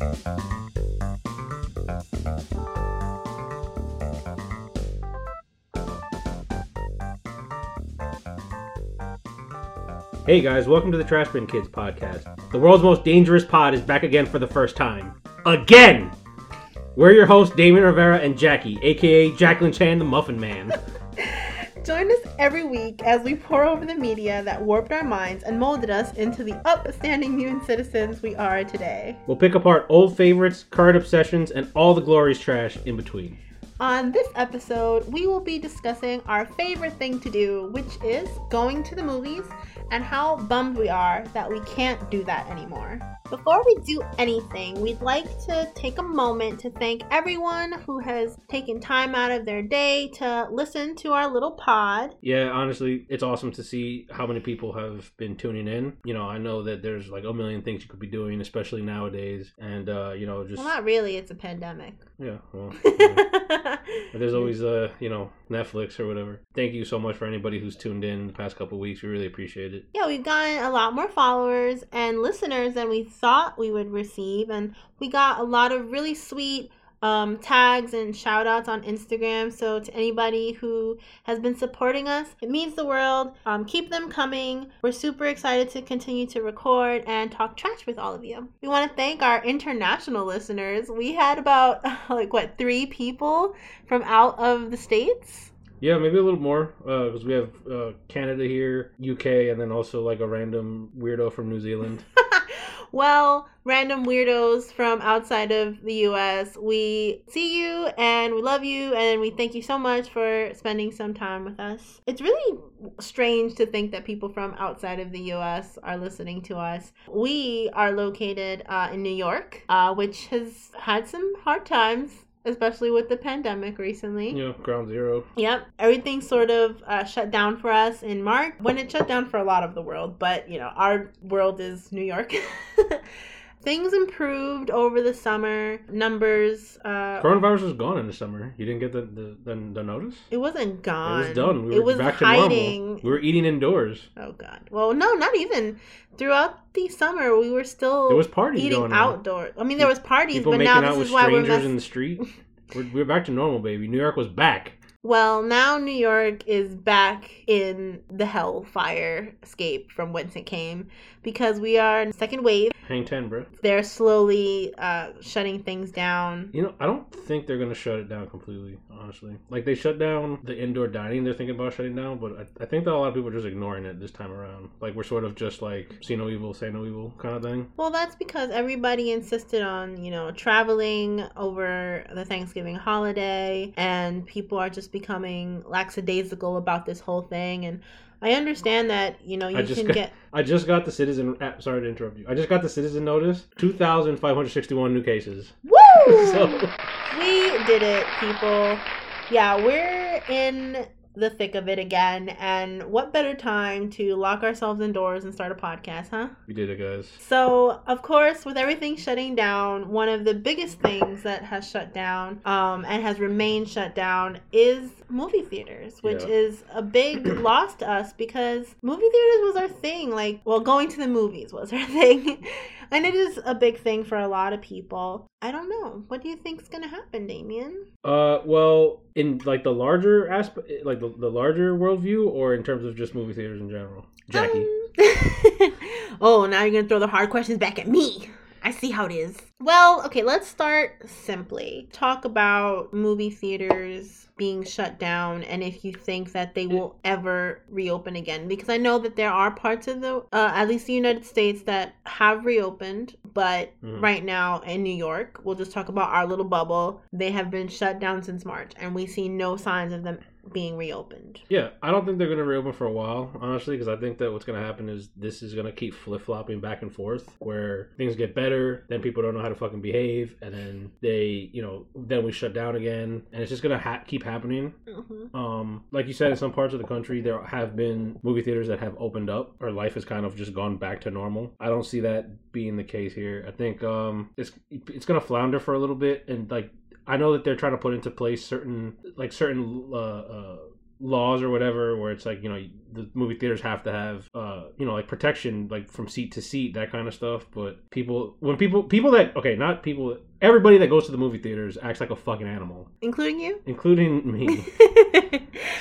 Hey guys, welcome to the Trash Bin Kids podcast. The world's most dangerous pod is back again for the first time. Again! We're your hosts, Damien Rivera and Jackie, aka Jacqueline Chan, the Muffin Man. Join us every week as we pour over the media that warped our minds and molded us into the upstanding human citizens we are today. We'll pick apart old favorites, current obsessions, and all the glorious trash in between. On this episode, we will be discussing our favorite thing to do, which is going to the movies, and how bummed we are that we can't do that anymore. Before we do anything, we'd like to take a moment to thank everyone who has taken time out of their day to listen to our little pod. Yeah, honestly, it's awesome to see how many people have been tuning in. You know, I know that there's like a million things you could be doing, especially nowadays, and uh, you know, just Well, not really, it's a pandemic. yeah, well, yeah. But there's always uh, you know, Netflix or whatever. Thank you so much for anybody who's tuned in the past couple weeks. We really appreciate it. yeah, we've gotten a lot more followers and listeners than we thought we would receive, and we got a lot of really sweet um, tags and shout outs on Instagram. So, to anybody who has been supporting us, it means the world. Um, keep them coming. We're super excited to continue to record and talk trash with all of you. We want to thank our international listeners. We had about, like, what, three people from out of the States? Yeah, maybe a little more because we have uh, Canada here, UK, and then also like a random weirdo from New Zealand. well, random weirdos from outside of the US, we see you and we love you and we thank you so much for spending some time with us. It's really strange to think that people from outside of the US are listening to us. We are located uh, in New York, uh, which has had some hard times. Especially with the pandemic recently. know, ground zero. Yep. Everything sort of uh, shut down for us in March when it shut down for a lot of the world, but you know, our world is New York. Things improved over the summer. Numbers. Uh, Coronavirus was gone in the summer. You didn't get the the, the, the notice? it wasn't gone. It was done. We it were was back to normal. We were eating indoors. Oh God. Well, no, not even. Throughout the summer, we were still There was parties eating going outdoors. I mean, there was parties, People but now out this with is why we're strangers mess- in the street. we're, we're back to normal, baby. New York was back. Well, now New York is back in the hellfire escape from whence it came because we are in second wave. Hang ten, bro. They're slowly uh, shutting things down. You know, I don't think they're gonna shut it down completely. Honestly, like they shut down the indoor dining. They're thinking about shutting down, but I, I think that a lot of people are just ignoring it this time around. Like we're sort of just like see no evil, say no evil kind of thing. Well, that's because everybody insisted on, you know, traveling over the Thanksgiving holiday, and people are just becoming lackadaisical about this whole thing. And I understand that, you know, you I can got- get. I just got the citizen. ah, Sorry to interrupt you. I just got the citizen notice. Two thousand five hundred sixty-one new cases. Woo! So We did it, people. Yeah, we're in the thick of it again. And what better time to lock ourselves indoors and start a podcast, huh? we did it, guys. So, of course, with everything shutting down, one of the biggest things that has shut down um, and has remained shut down is movie theaters, which Yeah. is a big loss to us because movie theaters was our thing. Like, well, going to the movies was our thing. And it is a big thing for a lot of people. I don't know. What do you think's going to happen, Damien? Uh, well, in like the larger aspect, like the, the larger worldview, or in terms of just movie theaters in general, Jackie. Um, oh, now you're gonna throw the hard questions back at me. I see how it is. Well, okay, let's start simply. Talk about movie theaters being shut down and if you think that they will ever reopen again. Because I know that there are parts of the, uh, at least the United States, that have reopened, but Mhm. right now in New York, we'll just talk about our little bubble. They have been shut down since March and we see no signs of them being reopened. Yeah, I don't think they're gonna reopen for a while, honestly, because I think that what's gonna happen is this is gonna keep flip flopping back and forth, where things get better, then people don't know how to fucking behave, and then they, you know, then we shut down again, and it's just gonna ha- keep happening. Mhm. Um, like you said, in some parts of the country, there have been movie theaters that have opened up, or life has kind of just gone back to normal. I don't see that being the case here. I think um, it's it's gonna flounder for a little bit, and like I know that they're trying to put into place certain like certain uh, uh, laws or whatever where it's like you know the movie theaters have to have uh you know like protection like from seat to seat that kind of stuff but people when people people that okay not people everybody that goes to the movie theaters acts like a fucking animal. Including you? Including me.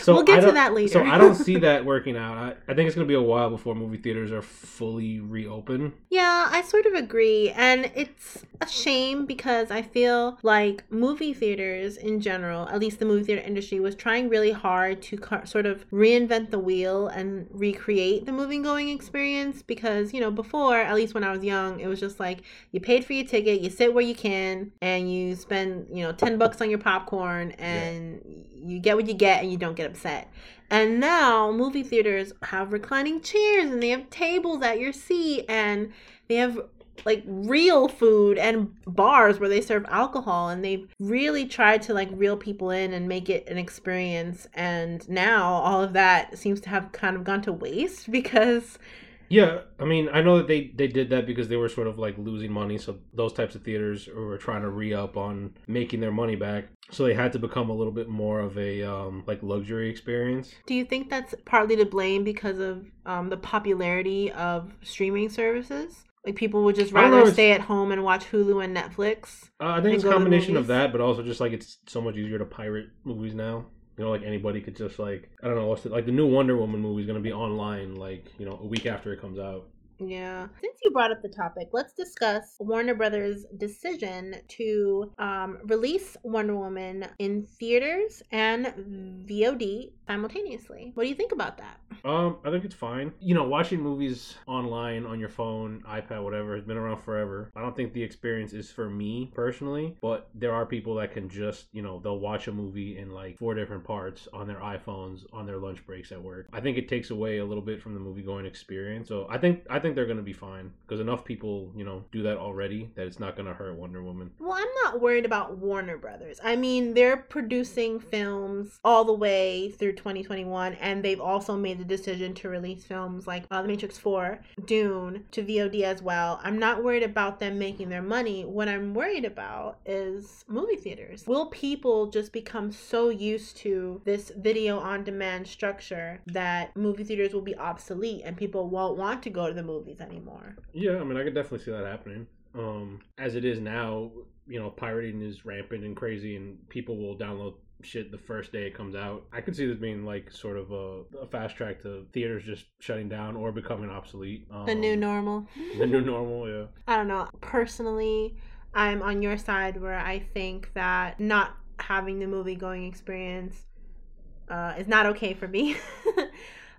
So we'll get to that later. so i don't see that working out. I, I think it's going to be a while before movie theaters are fully reopened. Yeah, I sort of agree. And it's a shame because I feel like movie theaters in general, at least the movie theater industry, was trying really hard to sort of reinvent the wheel and recreate the movie going experience. Because, you know, before, at least when I was young, it was just like you paid for your ticket, you sit where you can, and you spend, you know, 10 bucks on your popcorn, and you get what you get and you don't get upset. And now movie theaters have reclining chairs and they have tables at your seat and they have like real food and bars where they serve alcohol and they've really tried to like reel people in and make it an experience and now all of that seems to have kind of gone to waste because Yeah, I mean, I know that they they did that because they were sort of like losing money, so those types of theaters were trying to re up on making their money back. So they had to become a little bit more of a um, like luxury experience. do you think that's partly to blame because of um, the popularity of streaming services like people would just know, rather stay at home and watch hulu and netflix Uh, I think it's a go to the combination of that, but also just like it's so much easier to pirate movies now. You know, like anybody could just like I don't know what's the, like the new Wonder Woman movie is gonna be online like you know a week after it comes out. Yeah. Since you brought up the topic, let's discuss Warner Brothers' decision to um, release Wonder Woman in theaters and VOD simultaneously. What do you think about that? Um, I think it's fine. You know, watching movies online on your phone, iPad, whatever, has been around forever. I don't think the experience is for me personally, but there are people that can just, you know, they'll watch a movie in like four different parts on their iPhones on their lunch breaks at work. I think it takes away a little bit from the movie going experience. So I think I think they're going to be fine because enough people, you know, do that already that it's not going to hurt Wonder Woman. Well, I'm not worried about Warner Brothers. I mean, they're producing films all the way through 2021, and they've also made the decision to release films like uh, The Matrix 4, Dune to VOD as well. I'm not worried about them making their money. What I'm worried about is movie theaters. Will people just become so used to this video on demand structure that movie theaters will be obsolete and people won't want to go to the movies anymore? Yeah, I mean, I could definitely see that happening. Um, as it is now, you know, pirating is rampant and crazy, and people will download shit the first day it comes out. I could see this being like sort of a, a fast track to theaters just shutting down or becoming obsolete. Um, The new normal. the new normal. Yeah. I don't know. Personally, I'm on your side where I think that not having the movie going experience uh, is not okay for me.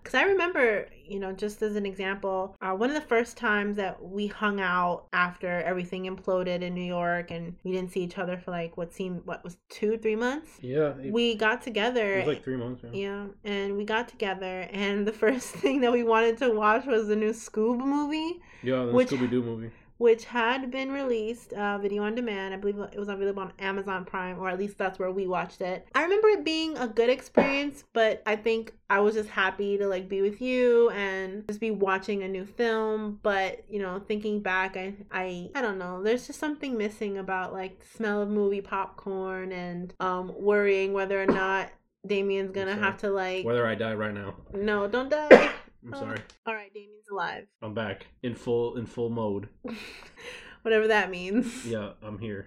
Because I remember, you know, just as an example, uh, one of the first times that we hung out after everything imploded in New York and we didn't see each other for like what seemed, what was two, three months? Yeah. It, We got together. it was like three months. Yeah. yeah, and we got together, and the first thing that we wanted to watch was the new Scoob movie Yeah. The Which- Scooby Doo movie. Which had been released uh, video on demand. I believe it was available on Amazon Prime, or at least that's where we watched it. I remember it being a good experience, but I think I was just happy to like be with you and just be watching a new film. But you know, thinking back, I I I don't know. There's just something missing about like the smell of movie popcorn and um worrying whether or not Damien's gonna have to like. Whether I die right now. No, don't die. I'm sorry. All right, Damien's alive. I'm back in full in full mode. Whatever that means. Yeah, I'm here.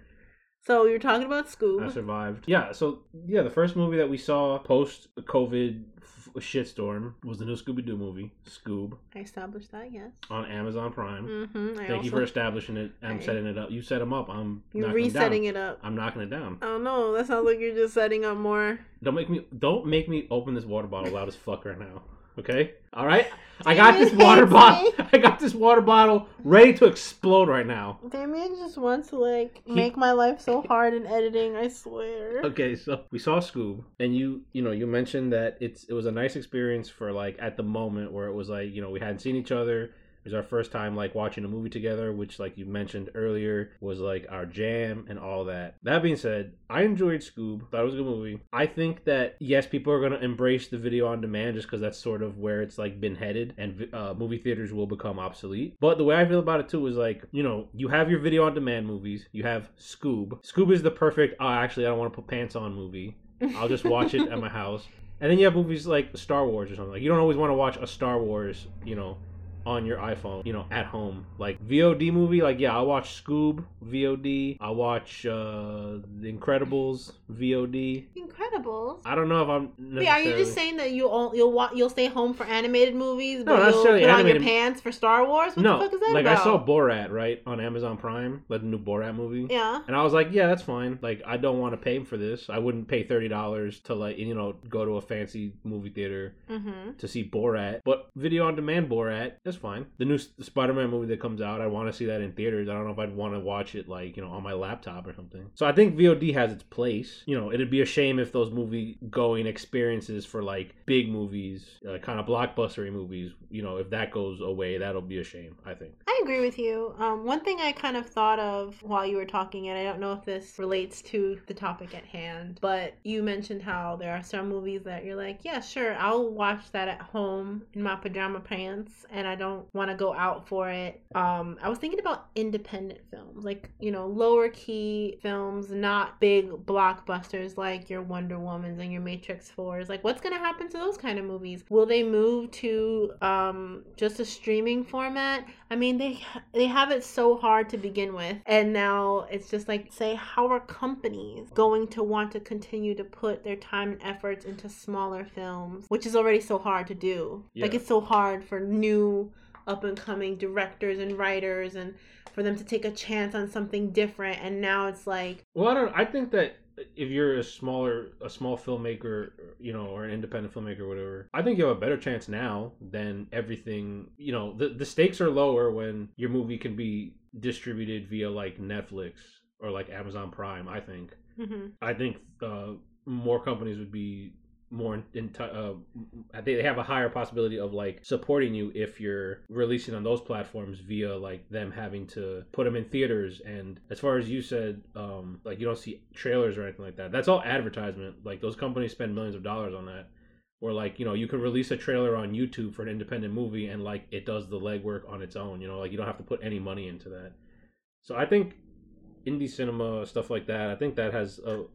So we were talking about Scoob. I survived. Yeah, so yeah, the first movie that we saw post COVID f- shitstorm was the new Scooby Doo movie, Scoob, I established that, yes. on Amazon Prime. Mm-hmm. Thank you for establishing it. I'm setting it up. You set them up. I'm you're resetting it up. I'm knocking it down. Oh no, that sounds like you're just setting up more. Don't make me. Don't make me open this water bottle loud as fuck right now. Okay. All right. I got this water bottle. I got this water bottle ready to explode right now. Damien just wants to like make my life so hard in editing. I swear. Okay, so we saw Scoob, and you, you know, you mentioned that it's it was a nice experience for like at the moment where it was like you know we hadn't seen each other. It was our first time like watching a movie together, which like you mentioned earlier was like our jam and all that. That being said, I enjoyed Scoob. Thought it was a good movie. I think that yes, people are gonna embrace the video on demand just because that's sort of where it's like been headed, and uh, movie theaters will become obsolete. But the way I feel about it too is like you know you have your video on demand movies. You have Scoob. Scoob is the perfect. Oh, actually, I don't want to put pants on movie. I'll just watch it at my house. And then you have movies like Star Wars or something. Like you don't always want to watch a Star Wars, you know, on your iPhone, you know, at home. Like VOD movie, like yeah, I'll watch Scoob VOD. I'll watch uh The Incredibles VOD. Incredibles. I don't know if I'm. Wait, are you just saying that you all you'll wa- you'll stay home for animated movies, but No, you'll put on your pants for Star Wars? What no? the fuck is that like about? I saw Borat right on Amazon Prime, like the new Borat movie. yeah. And I was like, yeah, that's fine. Like, I don't want to pay for this. I wouldn't pay thirty dollars to like, you know, go to a fancy movie theater Mm-hmm. to see Borat. But video on demand Borat, that's fine. The new Spider-Man movie that comes out, I want to see that in theaters. I don't know if I'd want to watch it like, you know, on my laptop or something. So I think VOD has its place. You know, it'd be a shame if those movie going experiences for like big movies, uh, kind of blockbustery movies, you know, if that goes away, that'll be a shame. I think. I agree with you. Um, one thing I kind of thought of while you were talking, and I don't know if this relates to the topic at hand, but you mentioned how there are some movies that you're like, yeah, sure, I'll watch that at home in my pajama pants, and I don't want to go out for it. Um, I was thinking about independent films, like you know, lower key films, not big blockbusters like your Wonder Womans and your Matrix Fours. Like, what's gonna happen to those kind of movies? Will they move to um, just a streaming format? I mean, they they have it so hard to begin with, and now it's just like, say, how are companies going to want to continue to put their time and efforts into smaller films, which is already so hard to do? Like, it's so hard for new up and coming directors and writers and for them to take a chance on something different and now it's like Well, I don't. I think that if you're a smaller, a small filmmaker, you know, or an independent filmmaker, or whatever, I think you have a better chance now than everything. You know, the the stakes are lower when your movie can be distributed via like Netflix or like Amazon Prime. I think. mhm. I think uh, more companies would be more in, t- uh, they have a higher possibility of like supporting you if you're releasing on those platforms via like them having to put them in theaters. And as far as you said um like you don't see trailers or anything like that. That's all advertisement. Like those companies spend millions of dollars on that. Or like you know you can release a trailer on YouTube for an independent movie and like it does the legwork on its own you know like you don't have to put any money into that. So I think indie cinema stuff like that I think that has a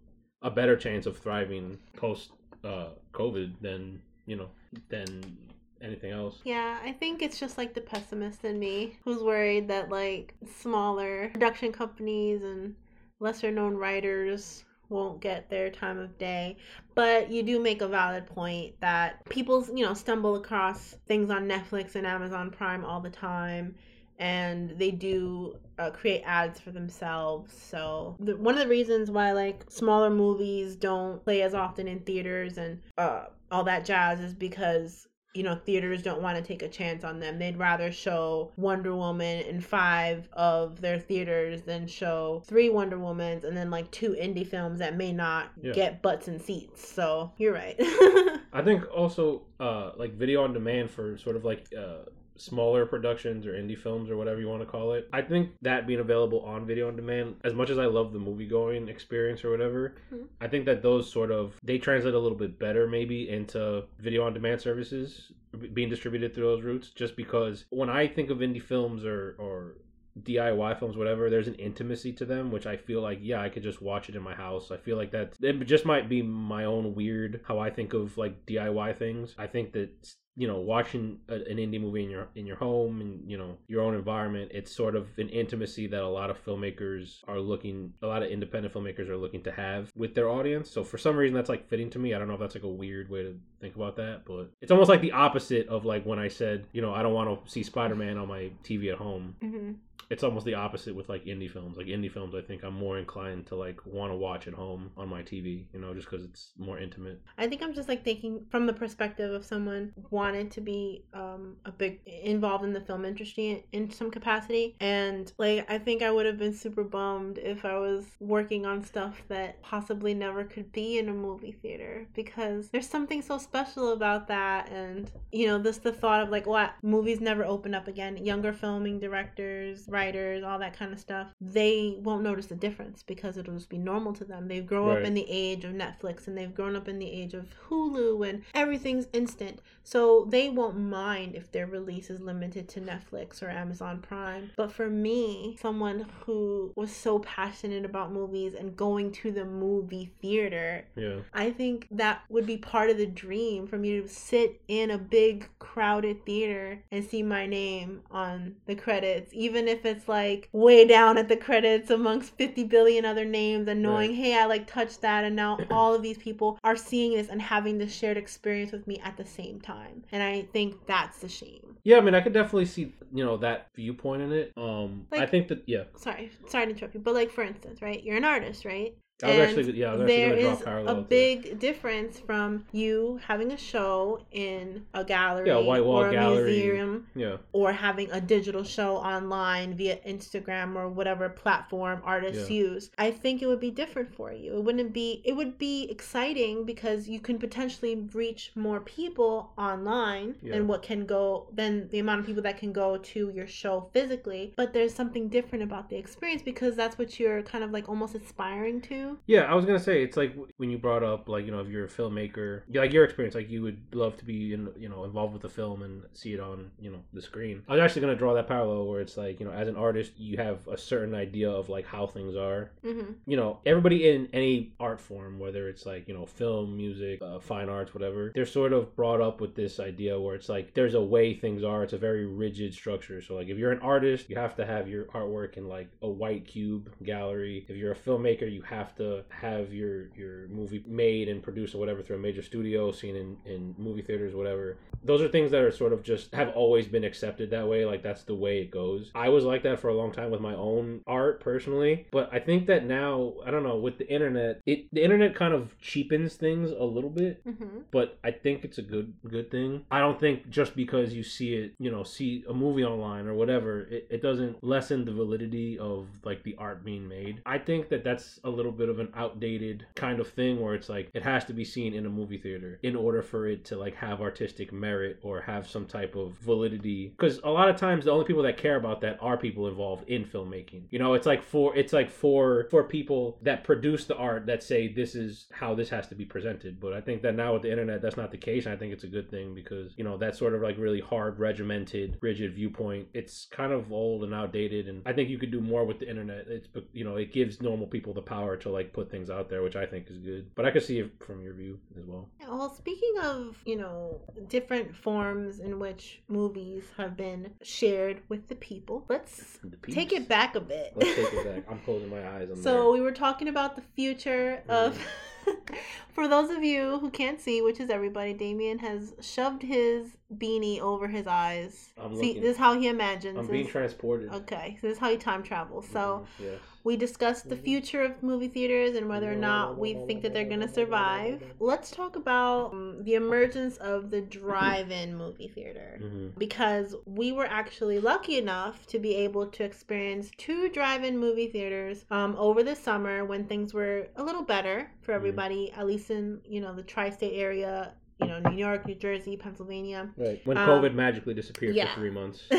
a better chance of thriving post uh COVID than you know than anything else. yeah i think it's just like the pessimist in me who's worried that like smaller production companies and lesser known writers won't get their time of day but you do make a valid point that people you know stumble across things on netflix and amazon prime all the time and they do uh, create ads for themselves. So the, one of the reasons why like smaller movies don't play as often in theaters and uh, all that jazz is because you know theaters don't want to take a chance on them. They'd rather show Wonder Woman in five of their theaters than show three Wonder Womans and then like two indie films that may not Yeah. get butts and seats. So you're right. I think also uh like video on demand for sort of like uh smaller productions or indie films or whatever you want to call it. I think that being available on video on demand, as much as I love the movie going experience or whatever, Mhm. I think that those sort of they translate a little bit better maybe into video on demand services being distributed through those routes just because when I think of indie films or or DIY films, whatever, there's an intimacy to them, which I feel like, yeah, I could just watch it in my house. I feel like that it just might be my own weird how I think of like DIY things. I think that you know, watching a, an indie movie in your in your home and you know your own environment, it's sort of an intimacy that a lot of filmmakers are looking, a lot of independent filmmakers are looking to have with their audience. So for some reason, that's like fitting to me. I don't know if that's like a weird way to think about that, but it's almost like the opposite of like when I said, you know, I don't want to see Spider Man on my TV at home hmm it's almost the opposite with like indie films. Like indie films, I think I'm more inclined to like want to watch at home on my TV, you know, just because it's more intimate. I think I'm just like thinking from the perspective of someone wanted to be um, a big involved in the film industry in, some capacity, and like I think I would have been super bummed if I was working on stuff that possibly never could be in a movie theater because there's something so special about that, and you know, this the thought of like what movies never open up again. Younger filming directors, writers, all that kind of stuff, they won't notice the difference because it'll just be normal to them. They've grown up in the age of Netflix and they've grown up in the age of Hulu and everything's instant. So So they won't mind if their release is limited to Netflix or Amazon Prime. But for me, someone who was so passionate about movies and going to the movie theater, Yeah. I think that would be part of the dream for me to sit in a big crowded theater and see my name on the credits, even if it's like way down at the credits amongst 50 billion other names and knowing, hey, I like touched that and now all of these people are seeing this and having this shared experience with me at the same time. And I think that's the shame. Yeah, I mean, I could definitely see you know that viewpoint in it. Um, I think that yeah, Sorry, sorry to interrupt you, but like for instance, right? You're an artist, right? I was And actually yeah, was there gonna draw a parallel. a big difference from you having a show in a gallery Yeah, a white wall or a gallery. museum yeah, or having a digital show online via Instagram or whatever platform artists Yeah. use. I think it would be different for you. It wouldn't be it would be exciting because you can potentially reach more people online Yeah. than what can go than the amount of people that can go to your show physically. But there's something different about the experience because that's what you're kind of like almost aspiring to. Yeah. I was gonna say it's like when you brought up like you know if you're a filmmaker, like your experience, like you would love to be in you know involved with the film and see it on you know the screen. I was actually gonna draw that parallel where it's like you know as an artist you have a certain idea of like how things are. hmm You know everybody in any art form, whether it's like you know film, music, uh, fine arts, whatever, they're sort of brought up with this idea where it's like there's a way things are. It's a very rigid structure. So like if you're an artist, you have to have your artwork in like a white cube gallery. If you're a filmmaker, you have to have your your movie made and produced or whatever through a major studio, seen in in movie theaters, whatever. Those are things that are sort of just have always been accepted that way. Like that's the way it goes. I was like that for a long time with my own art personally, but I think that now I don't know with the internet, it the internet kind of cheapens things a little bit hmm but I think it's a good good thing. I don't think just because you see it, you know, see a movie online or whatever, it, it doesn't lessen the validity of like the art being made. I think that that's a little bit of an outdated kind of thing where it's like it has to be seen in a movie theater in order for it to like have artistic merit or have some type of validity. Because a lot of times the only people that care about that are people involved in filmmaking. You know, it's like for it's like for for people that produce the art that say this is how this has to be presented. But I think that now with the internet, that's not the case. And I think it's a good thing because you know that sort of like really hard, regimented, rigid viewpoint. It's kind of old and outdated, and I think you could do more with the internet. It's you know it gives normal people the power to like put things out there, which I think is good. But I could see it from your view as well. Well, speaking of, you know, different forms in which movies have been shared with the people, let's The take it back a bit. Let's take it back. I'm closing my eyes. I'm So we were talking about the future of. Mm-hmm. For those of you who can't see, which is everybody, Damien has shoved his beanie over his eyes. I'm see, looking. this is how he imagines. I'm being this. transported. Okay, so this is how he time travels. So Mhm, yes. We discussed the future of movie theaters and whether or not we think that they're going to survive. Let's talk about um, the emergence of the drive-in movie theater Mhm. because we were actually lucky enough to be able to experience two drive-in movie theaters um, over the summer when things were a little better for everybody, at least in you know the tri-state area, you know New York, New Jersey, Pennsylvania. Right. When Um, COVID magically disappeared yeah. for three months.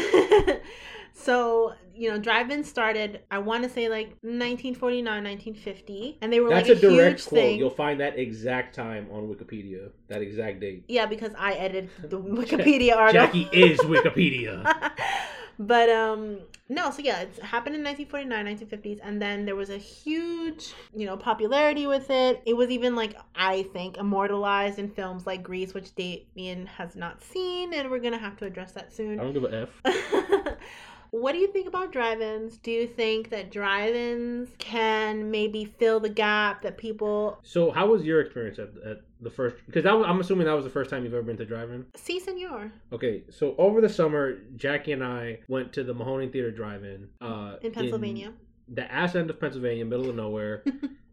so you know drive-in started i want to say like 1949 1950 and they were That's like a direct huge quote. thing You'll find that exact time on Wikipedia. That exact date. yeah because i edited the wikipedia article Jackie is Wikipedia. But um no so yeah it happened in 1949 1950s and then there was a huge you know popularity with it it was even like i think immortalized in films like grease which damien has not seen and we're gonna have to address that soon. I don't give a f. what do you think about drive-ins do you think that drive-ins can maybe fill the gap that people So, how was your experience at, at the first? Because I'm assuming that was the first time you've ever been to drive-in. see senor Okay, so over the summer, Jackie and I went to the Mahoning Theater Drive-In uh, in pennsylvania the ass end of Pennsylvania, middle of nowhere.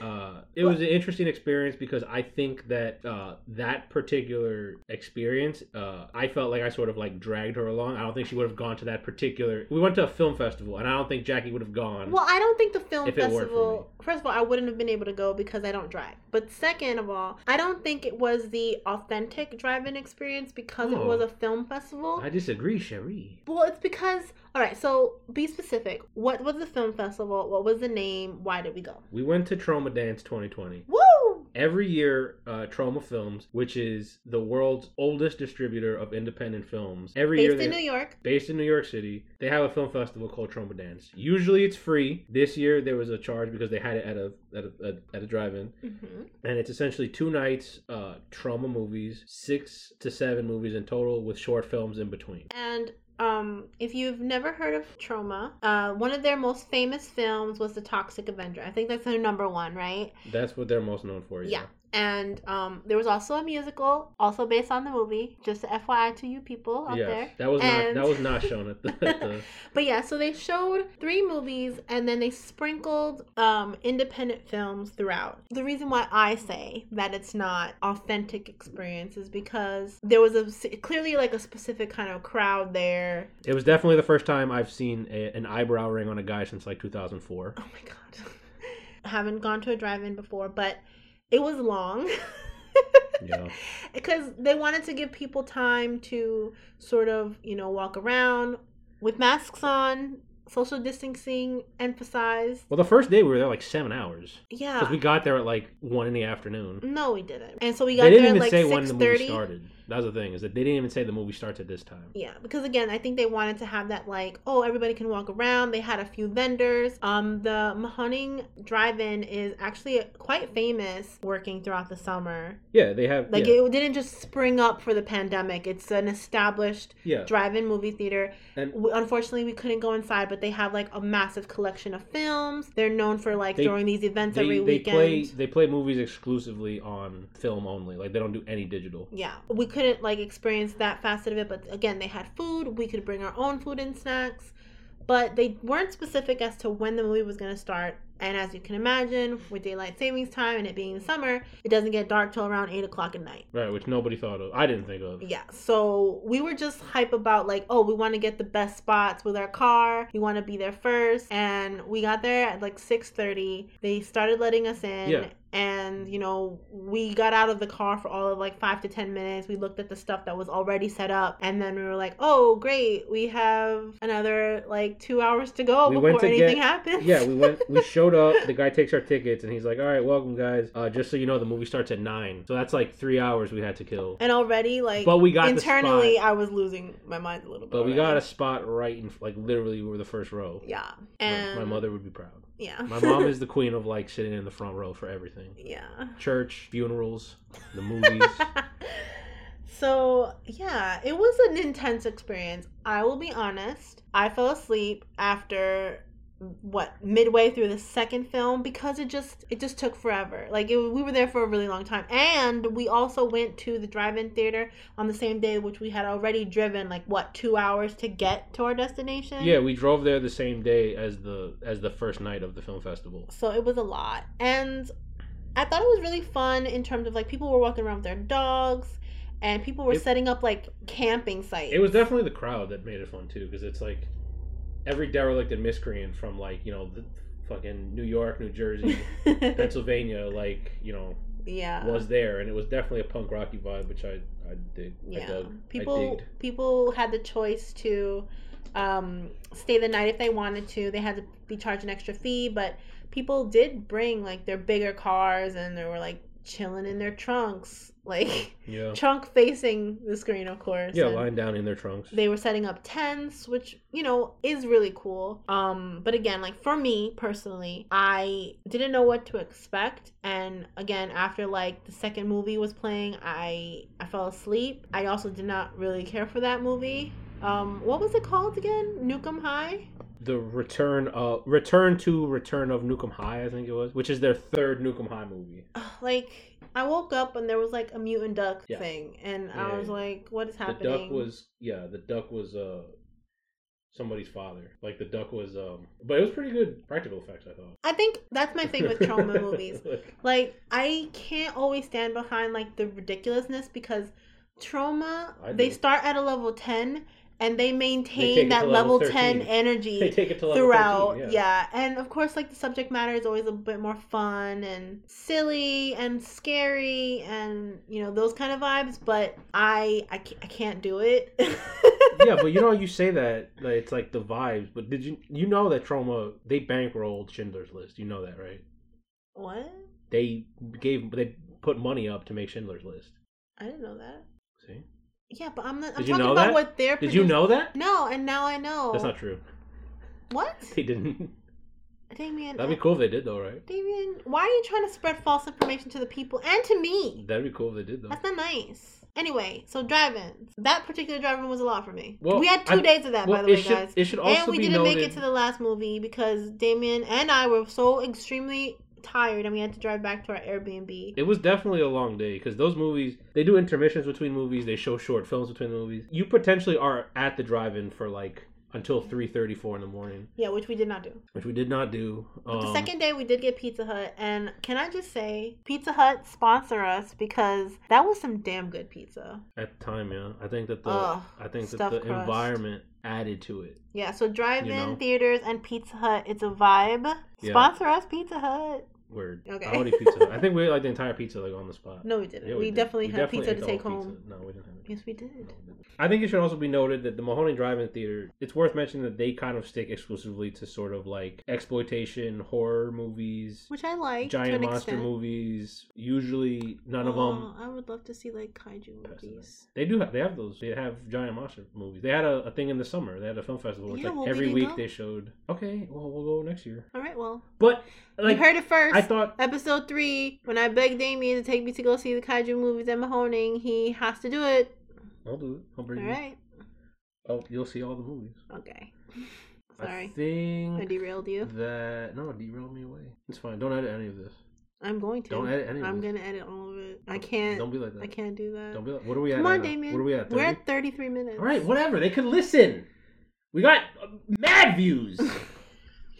Uh, it was an interesting experience because I think that uh, that particular experience, uh, I felt like I sort of like dragged her along. I don't think she would have gone to that particular. We went to a film festival, and I don't think Jackie would have gone. Well, I don't think the film If it for festival. First of all, I wouldn't have been able to go because I don't drive. But second of all, I don't think it was the authentic drive-in experience because it Oh. was a film festival. I disagree, Cherie. Well, it's because all right. So be specific. What was the film festival? What was the name? Why did we go? We went to TromaDance 2020. Woo! Every year, uh, Troma Films, which is the world's oldest distributor of independent films, every Based year in they, New York. based in New York City, they have a film festival called TromaDance. Usually it's free. This year there was a charge because they had it at a at a, at, a drive-in, hmm and it's essentially two nights, uh, Troma movies, six to seven movies in total, with short films in between. And um, if you've never heard of Troma, uh, one of their most famous films was The Toxic Avenger. I think that's their number one, right? That's what they're most known for. Yeah. And um, there was also a musical, also based on the movie. Just FYI to you people out Yes, there. that was And- not that was not shown at the, at the But yeah, so they showed three movies and then they sprinkled um, independent films throughout. The reason why I say that it's not authentic experience is because there was a clearly like a specific kind of crowd there. It was definitely the first time I've seen a, an eyebrow ring on a guy since like 2004. Oh my god. Haven't gone to a drive-in before, but it was long. Yeah. because they wanted to give people time to sort of, you know, walk around with masks on, social distancing emphasized. Well, the first day we were there like seven hours Yeah. because we got there at like one in the afternoon. No, we didn't. And so we got They didn't there at like say when the movie 6:30. started. That was the thing is that they didn't even say the movie starts at this time. Yeah, because again, I think they wanted to have that like, oh, everybody can walk around. They had a few vendors. Um, the Mahoning Drive-In is actually quite famous, working throughout the summer. Yeah, they have Like yeah, it didn't just spring up for the pandemic. It's an established yeah. drive-in movie theater. And- W- Unfortunately, we couldn't go inside, but they have like a massive collection of films. They're known for like They- throwing these events They, every they weekend. play they play movies exclusively on film only. Like they don't do any digital. yeah we couldn't like experience that facet of it but again they had food we could bring our own food and snacks but they weren't specific as to when the movie was going to start and as you can imagine with daylight savings time and it being summer it doesn't get dark till around 8 o'clock at night Right, which nobody thought of. I didn't think of. yeah so we were just hype about like oh we want to get the best spots with our car we want to be there first and we got there at like 6.30 they started letting us in Yeah. And you know we got out of the car for all of like five to ten minutes we looked at the stuff that was already set up and then we were like oh great we have another like two hours to go We before to anything get- happens Yeah, we went. We showed up. The guy takes our tickets, and he's like, "All right, welcome, guys. Uh, just so you know, the movie starts at nine, so that's like three hours we had to kill. and already like But we got internally i was losing my mind a little bit But we got a spot right in, like, literally, we were the first row. yeah My- and my mother would be proud. Yeah My mom is the queen of like sitting in the front row for everything. yeah Church, funerals, the movies. so yeah it was an intense experience i will be honest i fell asleep after what midway through the second film? Because it just it just took forever. Like it, we were there for a really long time. And we also went to the drive-in theater on the same day which we had already driven like what two hours to get to our destination? Yeah, we drove there the same day as the as the first night of the film festival. so it was a lot. And i thought it was really fun in terms of like people were walking around with their dogs and people were It- setting up like camping sites. It was definitely the crowd that made it fun too, because it's like every derelict and miscreant from like you know the fucking New York, New Jersey, Pennsylvania, like you know yeah. was there, and it was definitely a punk rocky vibe, which I I dig. I yeah. dug. People people had the choice to um stay the night if they wanted to. They had to be charged an extra fee but people did bring like their bigger cars and they were like chilling in their trunks like Yeah. trunk facing the screen of course Yeah, and- lying down in their trunks. they were setting up tents which you know is really cool um but again like for me personally i didn't know what to expect and again after like the second movie was playing i i fell asleep i also did not really care for that movie um what was it called again Nuke 'Em High the return of return to return of Nuke 'Em High, I think it was, which is their third Nuke 'Em High movie. Like i woke up and there was like a mutant duck Yeah. thing and Yeah, i was like what is happening?" The duck was yeah, the duck was uh somebody's father. Like the duck was um but it was pretty good practical effects, I thought. i think that's my thing with Troma movies Like, like i can't always stand behind like the ridiculousness because Troma they start at a level 10 and they maintain it that level level 10 energy they take it to level throughout 13, yeah. and of course like the subject matter is always a bit more fun and silly and scary and you know those kind of vibes but i i, I can't do it yeah, but you know, you say that like, it's like the vibes. But did you you know that Troma they bankrolled Schindler's List? You know that, right? what they gave they put money up to make Schindler's List. I didn't know that. See? Yeah, but I'm not. I'm Did you talking know about that? what they're. Did you producing. know that? No, and now I know. That's not true. What? They didn't. Damien. That'd be uh, cool if they did, though, right? Damien, why are you trying to spread false information to the people and to me? That'd be cool if they did, though. That's not nice. Anyway, so drive-ins. That particular drive-in was a lot for me. Well, we had two I- days of that, Well, by the way, should guys. it should also And we be didn't noted. make it to the last movie because Damien and I were so extremely tired and we had to drive back to our Airbnb. It was definitely a long day because those movies they do intermissions between movies. They show short films between the movies. You potentially are at the drive-in for like until three thirty four in the morning, Yeah, which we did not do. which we did not do. But the Um, second day we did get Pizza Hut, and can I just say, Pizza Hut sponsor us because that was some damn good pizza. at the time, yeah, I think that the Ugh, I think that the crust. environment added to it. Yeah, so drive-in You know? theaters and Pizza Hut, it's a vibe. Yeah. Sponsor us, Pizza Hut. Word. Okay. I eat pizza. I think we ate like the entire pizza like on the spot. No, we didn't. Yeah, we, did. definitely We had definitely pizza to take home. pizza. No, we didn't have it. Yes, we did. No, we. I think it should also be noted that the Mahoney Drive-In Theater. It's worth mentioning that they kind of stick exclusively to sort of like exploitation horror movies, Which I like giant an monster extent. movies. Usually, none of them. I would love to see like kaiju movies. They do. Have, they have those. They have giant monster movies. They had a, a thing in the summer. They had a film festival. It's Yeah, like well, every can week go. they showed. Okay, well we'll go next year. All right, well, But like you heard it first. I thought, Episode three, when I begged Damien to take me to go see the kaiju movies at Mahoning, he has to do it. I'll do it. I'll bring All you. right. Oh, you'll see all the movies. Okay. Sorry. I think I derailed you. that no, derailed me away. It's fine. Don't edit any of this. I'm going to. Don't edit any I'm gonna edit all of it. I can't. Don't be like that. I can't do that. Don't be like. What are we at? Come on? Damien. What are we at? We're at 33 minutes. All right, whatever. They can listen. We got uh, mad views.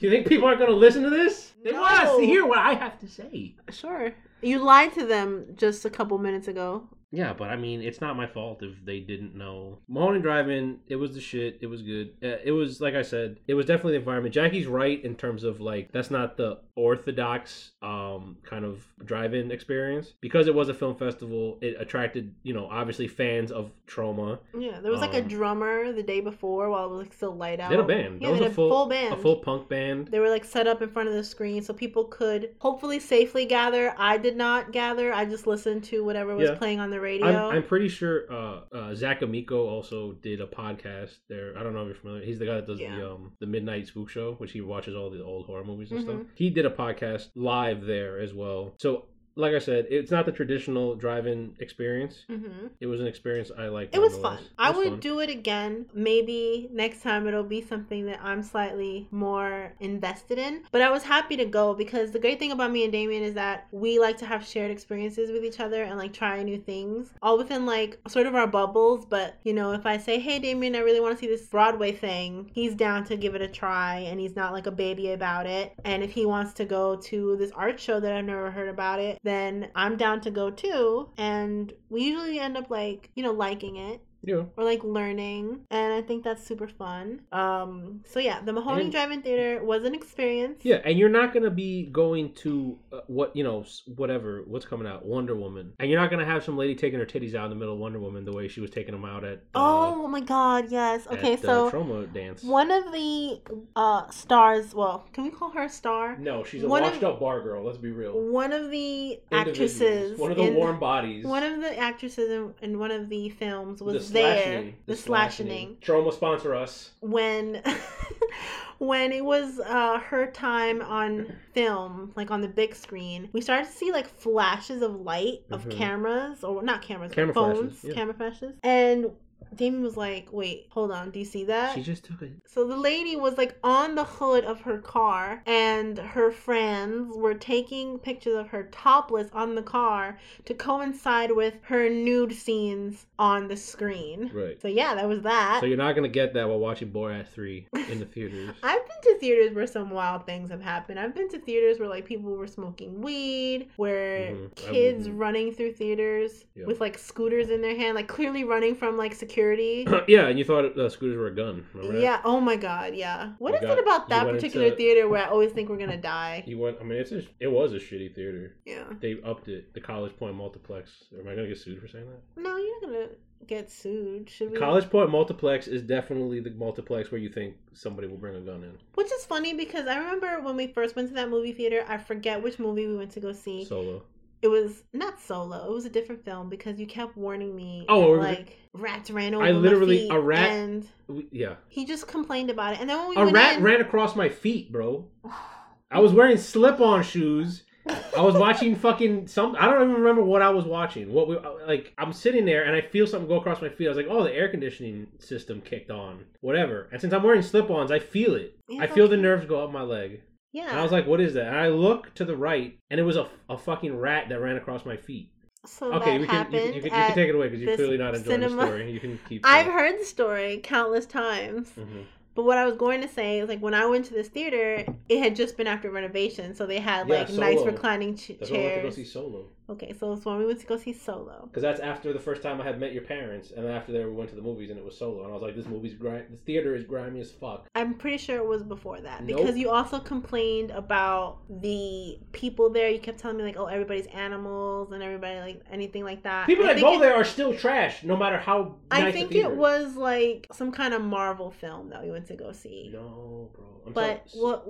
you think people aren't going to listen to this? They want No. to hear what I have to say. Sure. You lied to them just a couple minutes ago. Yeah, but I mean, it's not my fault if they didn't know. Mahoney Drive-In, it was the shit. It was good. Uh, it was like I said, it was definitely the environment. Jackie's right in terms of like that's not the orthodox um kind of drive-in experience because it was a film festival. It attracted you know obviously fans of Troma. Yeah, there was like a Um, drummer the day before while it was like still light out. They had a band. Yeah, that was they a had full, band. a full punk band. They were like set up in front of the screen so people could hopefully safely gather. I did not gather. I just listened to whatever was Yeah. playing on the radio. I'm, I'm pretty sure uh, uh, Zach Amico also did a podcast there. I don't know if you're familiar. He's the guy that does Yeah. the um, the Midnight Spook Show, which he watches all the old horror movies and stuff. Mhm. He did a podcast live there as well. So, like I said, it's not the traditional drive-in experience. hmm It was an experience I liked. It was fun. It I would fun. do it again. Maybe next time it'll be something that I'm slightly more invested in. But I was happy to go because the great thing about me and Damien is that we like to have shared experiences with each other and like try new things, all within like sort of our bubbles. But you know, if I say, "Hey, Damien, I really want to see this Broadway thing," he's down to give it a try, and he's not like a baby about it. And if he wants to go to this art show that I've never heard about it, then I'm down to go too. And we usually end up like you know liking it Yeah. or like learning and i think that's super fun um so yeah the mahoney And- drive-in theater was an experience Yeah, and you're not gonna be going to uh, what you know, whatever what's coming out, Wonder Woman, and you're not gonna have some lady taking her titties out in the middle of Wonder Woman the way she was taking them out at. uh, oh my god yes okay at, uh, so TromaDance. one of the uh stars well can we call her a star No, she's a One of- washed up bar girl. Let's be real. one of the actresses One of the in- warm bodies. one of the actresses in, in one of the films was the there slashing, the slashing Troma sponsor us. when when it was uh her time on film like on the big screen we started to see like flashes of light of Mhm. cameras or not cameras Camera phones flashes, yeah. camera flashes and Damien was like, "Wait, hold on. Do you see that?" She just took it. So the lady was like on the hood of her car, and her friends were taking pictures of her topless on the car to coincide with her nude scenes on the screen. Right. So yeah, that was that. So you're not gonna get that while watching Borat three in the theaters. I've been to theaters where some wild things have happened. I've been to theaters where like people were smoking weed, where Mhm. Kids running through theaters Yeah. with like scooters in their hand, like clearly running from like security security. yeah, and you thought uh, scooters were a gun. Remember that? Yeah. Oh my god. Yeah. What You is got- it about that particular into- theater where I always think we're gonna die? You went. I mean, it's a, it was a shitty theater. Yeah. They upped it. The College Point Multiplex. Am I gonna get sued for saying that? No, you're not gonna get sued. Should we? College Point Multiplex is definitely the multiplex where you think somebody will bring a gun in. Which is funny because I remember when we first went to that movie theater. I forget which movie we went to go see. Solo. It was not solo. It was a different film because you kept warning me. Oh, like rats ran over I literally- a rat- and Yeah. he just complained about it. And then when we A rat in, ran across my feet, bro. I was wearing slip-on shoes. I was watching fucking some. I don't even remember what I was watching. What we like? I'm sitting there and I feel something go across my feet. I was like, "Oh, the air conditioning system kicked on." Whatever. And since I'm wearing slip-ons, I feel it. Yeah, I feel the nerves go up my leg. Yeah. And I was like, "What is that?" And I look to the right, and it was a, a fucking rat that ran across my feet. so Okay, we can, you, can, you, can, you at- can take it away because you're clearly not enjoying cinema. the story. You can keep. I've heard the story countless times. Mhm. But what I was going to say is like when I went to this theater, it had just been after renovation, so they had Yeah, like nice reclining ch- That's why I went to go chairs. see Solo. Okay, so it's when we went to go see Solo. Because that's after the first time I had met your parents, and then after that we went to the movies, and it was Solo, and I was like, "This movie's grimy. This theater is grimy as fuck." I'm pretty sure it was before that Nope. because you also complained about the people there. You kept telling me like, "Oh, everybody's animals and everybody like anything like that." People I that go it- there are still trash, no matter how. I think the it was like some kind of Marvel film that we went to go see. No, bro. I'm But telling- what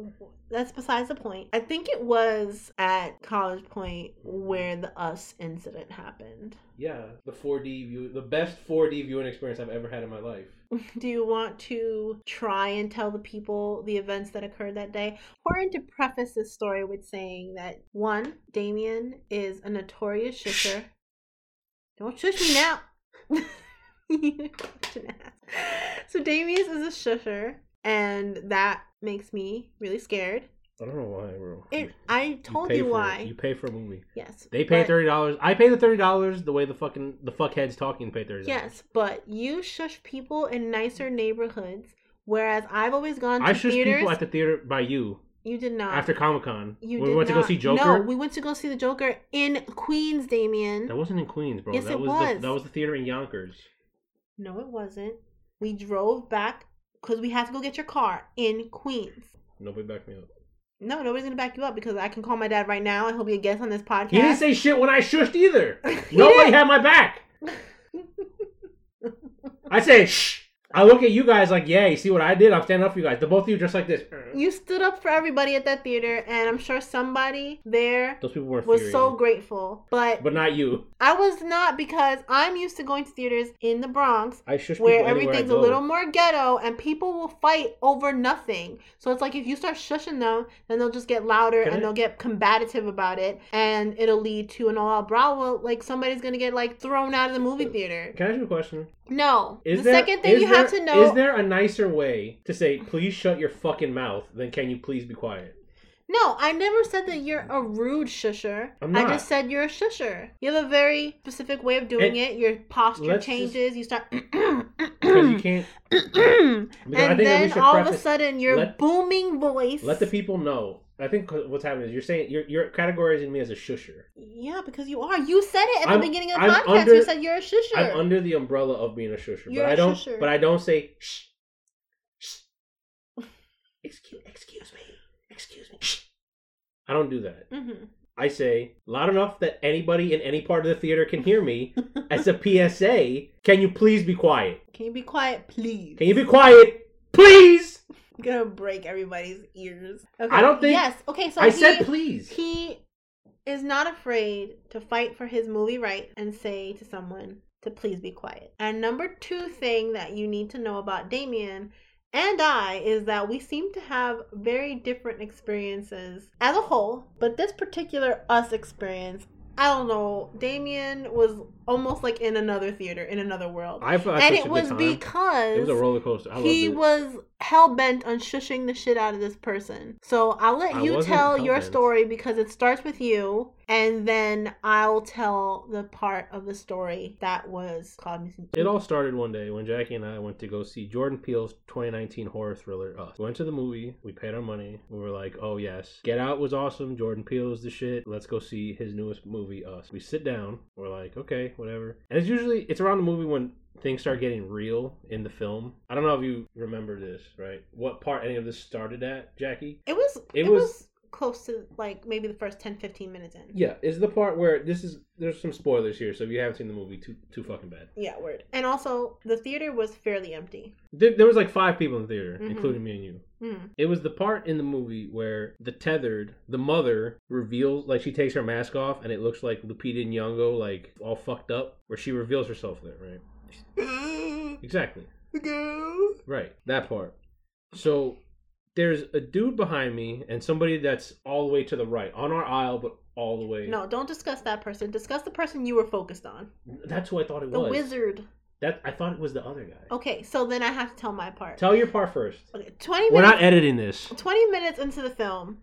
that's besides the point. I think it was at College Point where the Us incident happened. Yeah, the 4D view, the best 4D viewing experience I've ever had in my life. Do you want to try and tell the people the events that occurred that day? Important to preface this story with saying that one, Damien is a notorious shusher. Don't shush me now. You're such an ass. So Damien is a shusher, and that makes me really scared. I don't know why, bro. It. I told pay you for it. why. You pay for a movie. Yes. They pay but- thirty dollars. I pay the thirty dollars the way the fucking the fuckheads talking pay thirty dollars. Yes, but you shush people in nicer neighborhoods, whereas I've always gone to I shush theaters. people at the theater by you you did not. after Comic Con. You did we went to go see Joker. No, we went to go see the Joker in Queens, Damien. That wasn't in Queens, bro. Yes, that it was, was. The, that was the theater in Yonkers. No, it wasn't. We drove back because we have to go get your car in Queens. Nobody back me up. No, nobody's gonna back you up because I can call my dad right now and he'll be a guest on this podcast. He didn't say shit when I shushed either. Nobody did. had my back. I say shh. I look at you guys like, yeah, you see what I did? I'm standing up for you guys. The both of you just like this. You stood up for everybody at that theater, and I'm sure somebody there Those people weren't was so grateful. But But not you. I was not because I'm used to going to theaters in the Bronx I shush where people everything's a go. little more ghetto and people will fight over nothing. So it's like if you start shushing them, then they'll just get louder Can and I- they'll get combative about it and it'll lead to an all out brawl. Like somebody's gonna get like thrown out of the movie uh, theater. Can I ask you a question? No. Is the there, second thing is you have to know Is there a nicer way to say, please shut your fucking mouth, than can you please be quiet? No, I never said that you're a rude shusher. I'm I just said you're a shusher. You have a very specific way of doing And it. Your posture let's just- changes. You start Because you can't. and I think that we then all of a sudden your let- booming voice Let the people know. I think what's happening is you're saying you're you're categorizing me as a shusher. Yeah, because you are. You said it at I'm- the beginning of the I'm podcast. under- you said you're a shusher. I'm under the umbrella of being a shusher, You're but I don't. shusher. But I don't say shh. shh. Excuse, excuse me, excuse me. Shh. I don't do that. hmm I say loud enough that anybody in any part of the theater can hear me. As a PSA, can you please be quiet? Can you be quiet, please? Can you be quiet, please? I'm gonna break everybody's ears. Okay. I don't think- Yes. Okay. So I he, said please. he is not afraid to fight for his movie right and say to someone to please be quiet. And number two thing that you need to know about Damien and I is that we seem to have very different experiences as a whole, but this particular us experience, I don't know, Damien was almost like in another theater, in another world. I thought and it was because it was a roller coaster. He it. was hell bent on shushing the shit out of this person. So I'll let I you tell your story because it starts with you, and then I'll tell the part of the story that was cognizant. It all started one day when Jackie and I went to go see Jordan Peele's 2019 horror thriller Us. We went to the movie, we paid our money, we were like, oh yes. Get Out was awesome, Jordan Peele is the shit, let's go see his newest movie, Us. We sit down, we're like, okay, whatever. And it's usually, it's around the movie when things start getting real in the film. I don't know if you remember this, right? What part any of this started at, Jackie? It was It it, was- was, close to like maybe the first 10 15 minutes in. Yeah, is the part where this is there's some spoilers here, so if you haven't seen the movie, too too fucking bad. Yeah, word. And also the theater was fairly empty. There, there was like five people in the theater, Mhm. including me and you. Mm. It was the part in the movie where the tethered, the mother reveals, like she takes her mask off, and it looks like Lupita Nyong'o, like all fucked up, where she reveals herself there, right? Exactly. Right, that part. So there's a dude behind me and somebody that's all the way to the right on our aisle, but all the way. No, don't discuss that person. Discuss the person you were focused on. that's who I thought it The was. The wizard. That I thought it was the other guy. Okay, so then I have to tell my part. Tell your part first. Okay, 20 We're not editing this. 20 minutes into the film,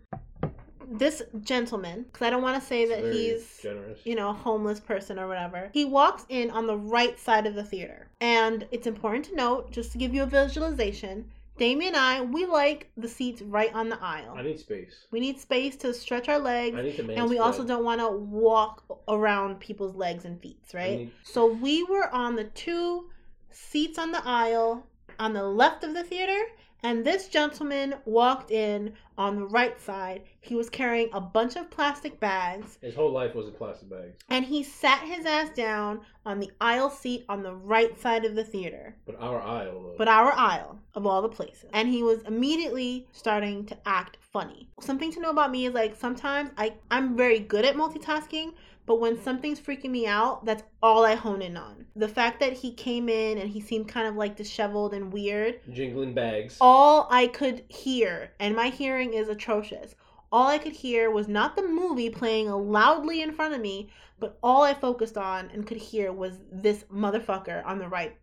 this gentleman, because I don't want to say that he's, generous. you know, a homeless person or whatever, he walks in on the right side of the theater. And it's important to note, just to give you a visualization, Damien and I, we like the seats right on the aisle. I need space. We need space to stretch our legs. I need man And we also don't want to walk around people's legs and feet, right? need- So we were on the two seats on the aisle on the left of the theater, and this gentleman walked in on the right side. He was carrying a bunch of plastic bags, His whole life was in plastic bags, and he sat his ass down on the aisle seat on the right side of the theater. but our aisle. Though. But our aisle of all the places. And he was immediately starting to act funny. Something to know about me is like sometimes I, I'm very good at multitasking, but when mm-hmm. something's freaking me out, that's all I hone in on. The fact that he came in and he seemed kind of like disheveled and weird, jingling bags. all I could hear, and my hearing is atrocious. All I could hear was not the movie playing loudly in front of me, but all I focused on and could hear was this motherfucker on the right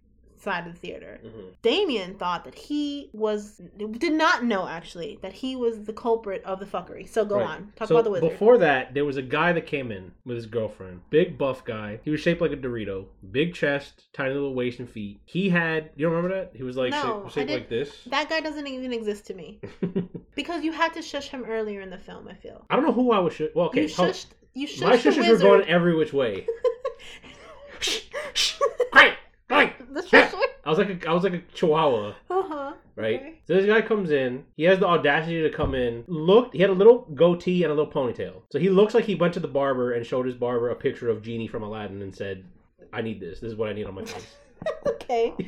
side of the theater. Mhm. Damien thought that he was did not know actually that he was the culprit of the fuckery. So go Right. on, talk so about the wizard. Before that, there was a guy that came in with his girlfriend. Big buff guy. He was shaped like a Dorito. Big chest, tiny little waist and feet. He had. You don't remember that? He was like No, shaped, shaped like this. that guy doesn't even exist to me because you had to shush him earlier in the film. I feel I don't know who I was. Well, okay. you shushed. You shushed my shushes were going every which way. Quiet, quiet. the shusher. I was like a, I was like a chihuahua. Uh huh. right? Okay. So this guy comes in. He has the audacity to come in. Looked. He had a little goatee and a little ponytail. So he looks like he went to the barber and showed his barber a picture of Genie from Aladdin and said, "I need this. This is what I need on my face." okay.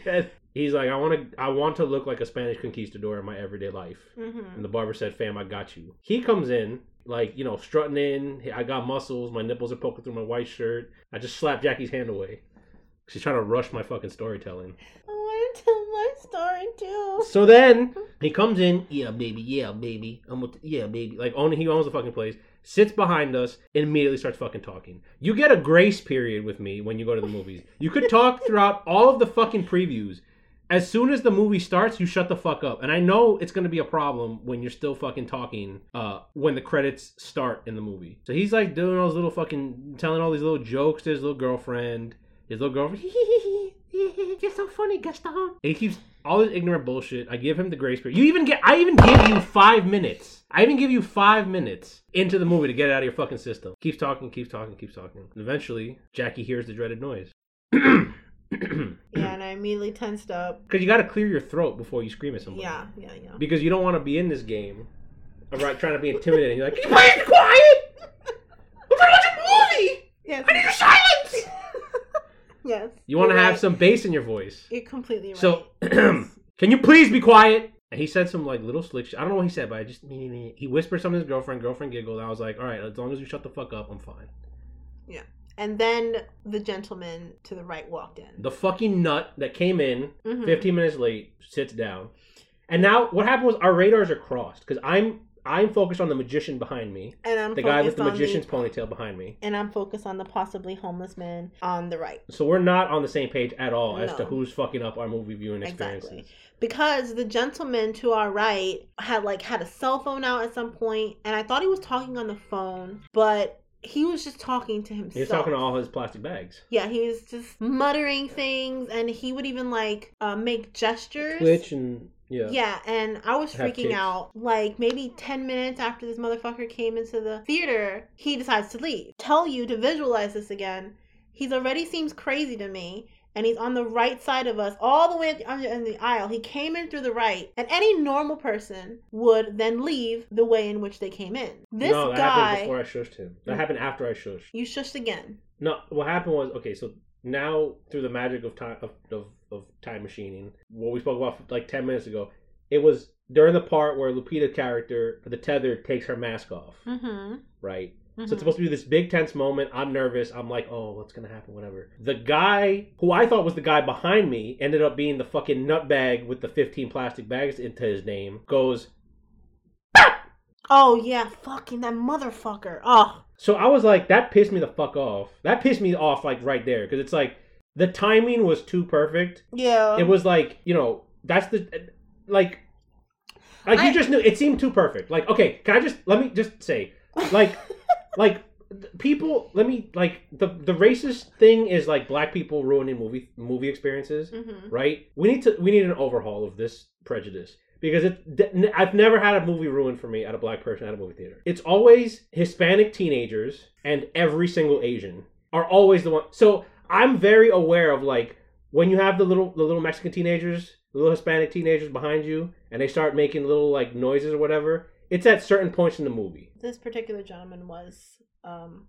He He's like, "I want to. I want to look like a Spanish conquistador in my everyday life." Mm-hmm. And the barber said, "Fam, I got you." He comes in. Like you know, strutting in. I got muscles. My nipples are poking through my white shirt. I just slapped Jackie's hand away. She's trying to rush my fucking storytelling. I want to tell my story too. So then he comes in, yeah, baby, yeah, baby, I'm with, yeah, baby, like only he owns the fucking place. Sits behind us and immediately starts fucking talking. You get a grace period with me when you go to the movies. You could talk throughout all of the fucking previews. As soon as the movie starts, you shut the fuck up. And I know it's gonna be a problem when you're still fucking talking uh when the credits start in the movie. So he's like doing all those little fucking telling all these little jokes to his little girlfriend. His little girlfriend, you're so funny, Gaston. And he keeps all this ignorant bullshit. I give him the grace period. You even get, I even give you five minutes. I even give you five minutes into the movie to get it out of your fucking system. Keeps talking, keeps talking, keeps talking. And eventually, Jackie hears the dreaded noise. Yeah, and I immediately tensed up. Because you got to clear your throat before you scream at somebody. Yeah, yeah, yeah. Because you don't want to be in this game, right? Trying to be intimidating. You're like, "Can you be quiet? We're trying to watch a movie. Yes. I need your silence. Yes. You want to have right. some bass in your voice. You're completely right. So, can you please be quiet? And he said some like little slick shit. I don't know what he said, but I just he whispered something to his girlfriend. Girlfriend giggled. I was like, all right, as long as you shut the fuck up, I'm fine. Yeah. And then the gentleman to the right walked in. The fucking nut that came in Mhm. 15 minutes late sits down, and now what happened was our radars are crossed because I'm I'm focused on the magician behind me, And I'm the guy with the magician's ponytail behind me. and I'm focused on the possibly homeless man on the right. So we're not on the same page at all as to who's fucking up our movie viewing experiences. Exactly. Because the gentleman to our right had like had a cell phone out at some point, and I thought he was talking on the phone, but he was just talking to himself. He was talking to all his plastic bags. Yeah, he was just muttering things, and he would even like uh, make gestures. Twitch and yeah. Yeah, and I was Have freaking out. Like maybe 10 minutes after this motherfucker came into the theater, he decides to leave. Tell you to visualize this again. He's already seems crazy to me. and he's on the right side of us, all the way at the, on the, in the aisle. He came in through the right, and any normal person would then leave the way in which they came in. This no, that guy, happened before I shushed him. That Mm. happened after I shushed. you shushed again. No, what happened was okay. So now through the magic of time of, of, of time machining, what we spoke about like ten minutes ago, it was during the part where Lupita character, the tether, takes her mask off. Mm-hmm. Right. So it's supposed to be this big tense moment. I'm nervous. I'm like, oh, what's gonna happen? Whatever. The guy who I thought was the guy behind me ended up being the fucking nutbag with the 15 plastic bags into his name. Goes. Oh yeah, fucking that motherfucker. Oh, So I was like, that pissed me the fuck off. That pissed me off like right there because it's like the timing was too perfect. yeah. It was like you know that's the like like you just knew it seemed too perfect. Like okay, can I just let me just say like like people let me like the the racist thing is like black people ruining movie movie experiences hmm right we need to we need an overhaul of this prejudice because it I've never had a movie ruined for me at a black person at a movie theater it's always hispanic teenagers and every single asian are always the one so i'm very aware of like when you have the little the little mexican teenagers the little hispanic teenagers behind you and they start making little like noises or whatever it's at certain points in the movie. This particular gentleman was um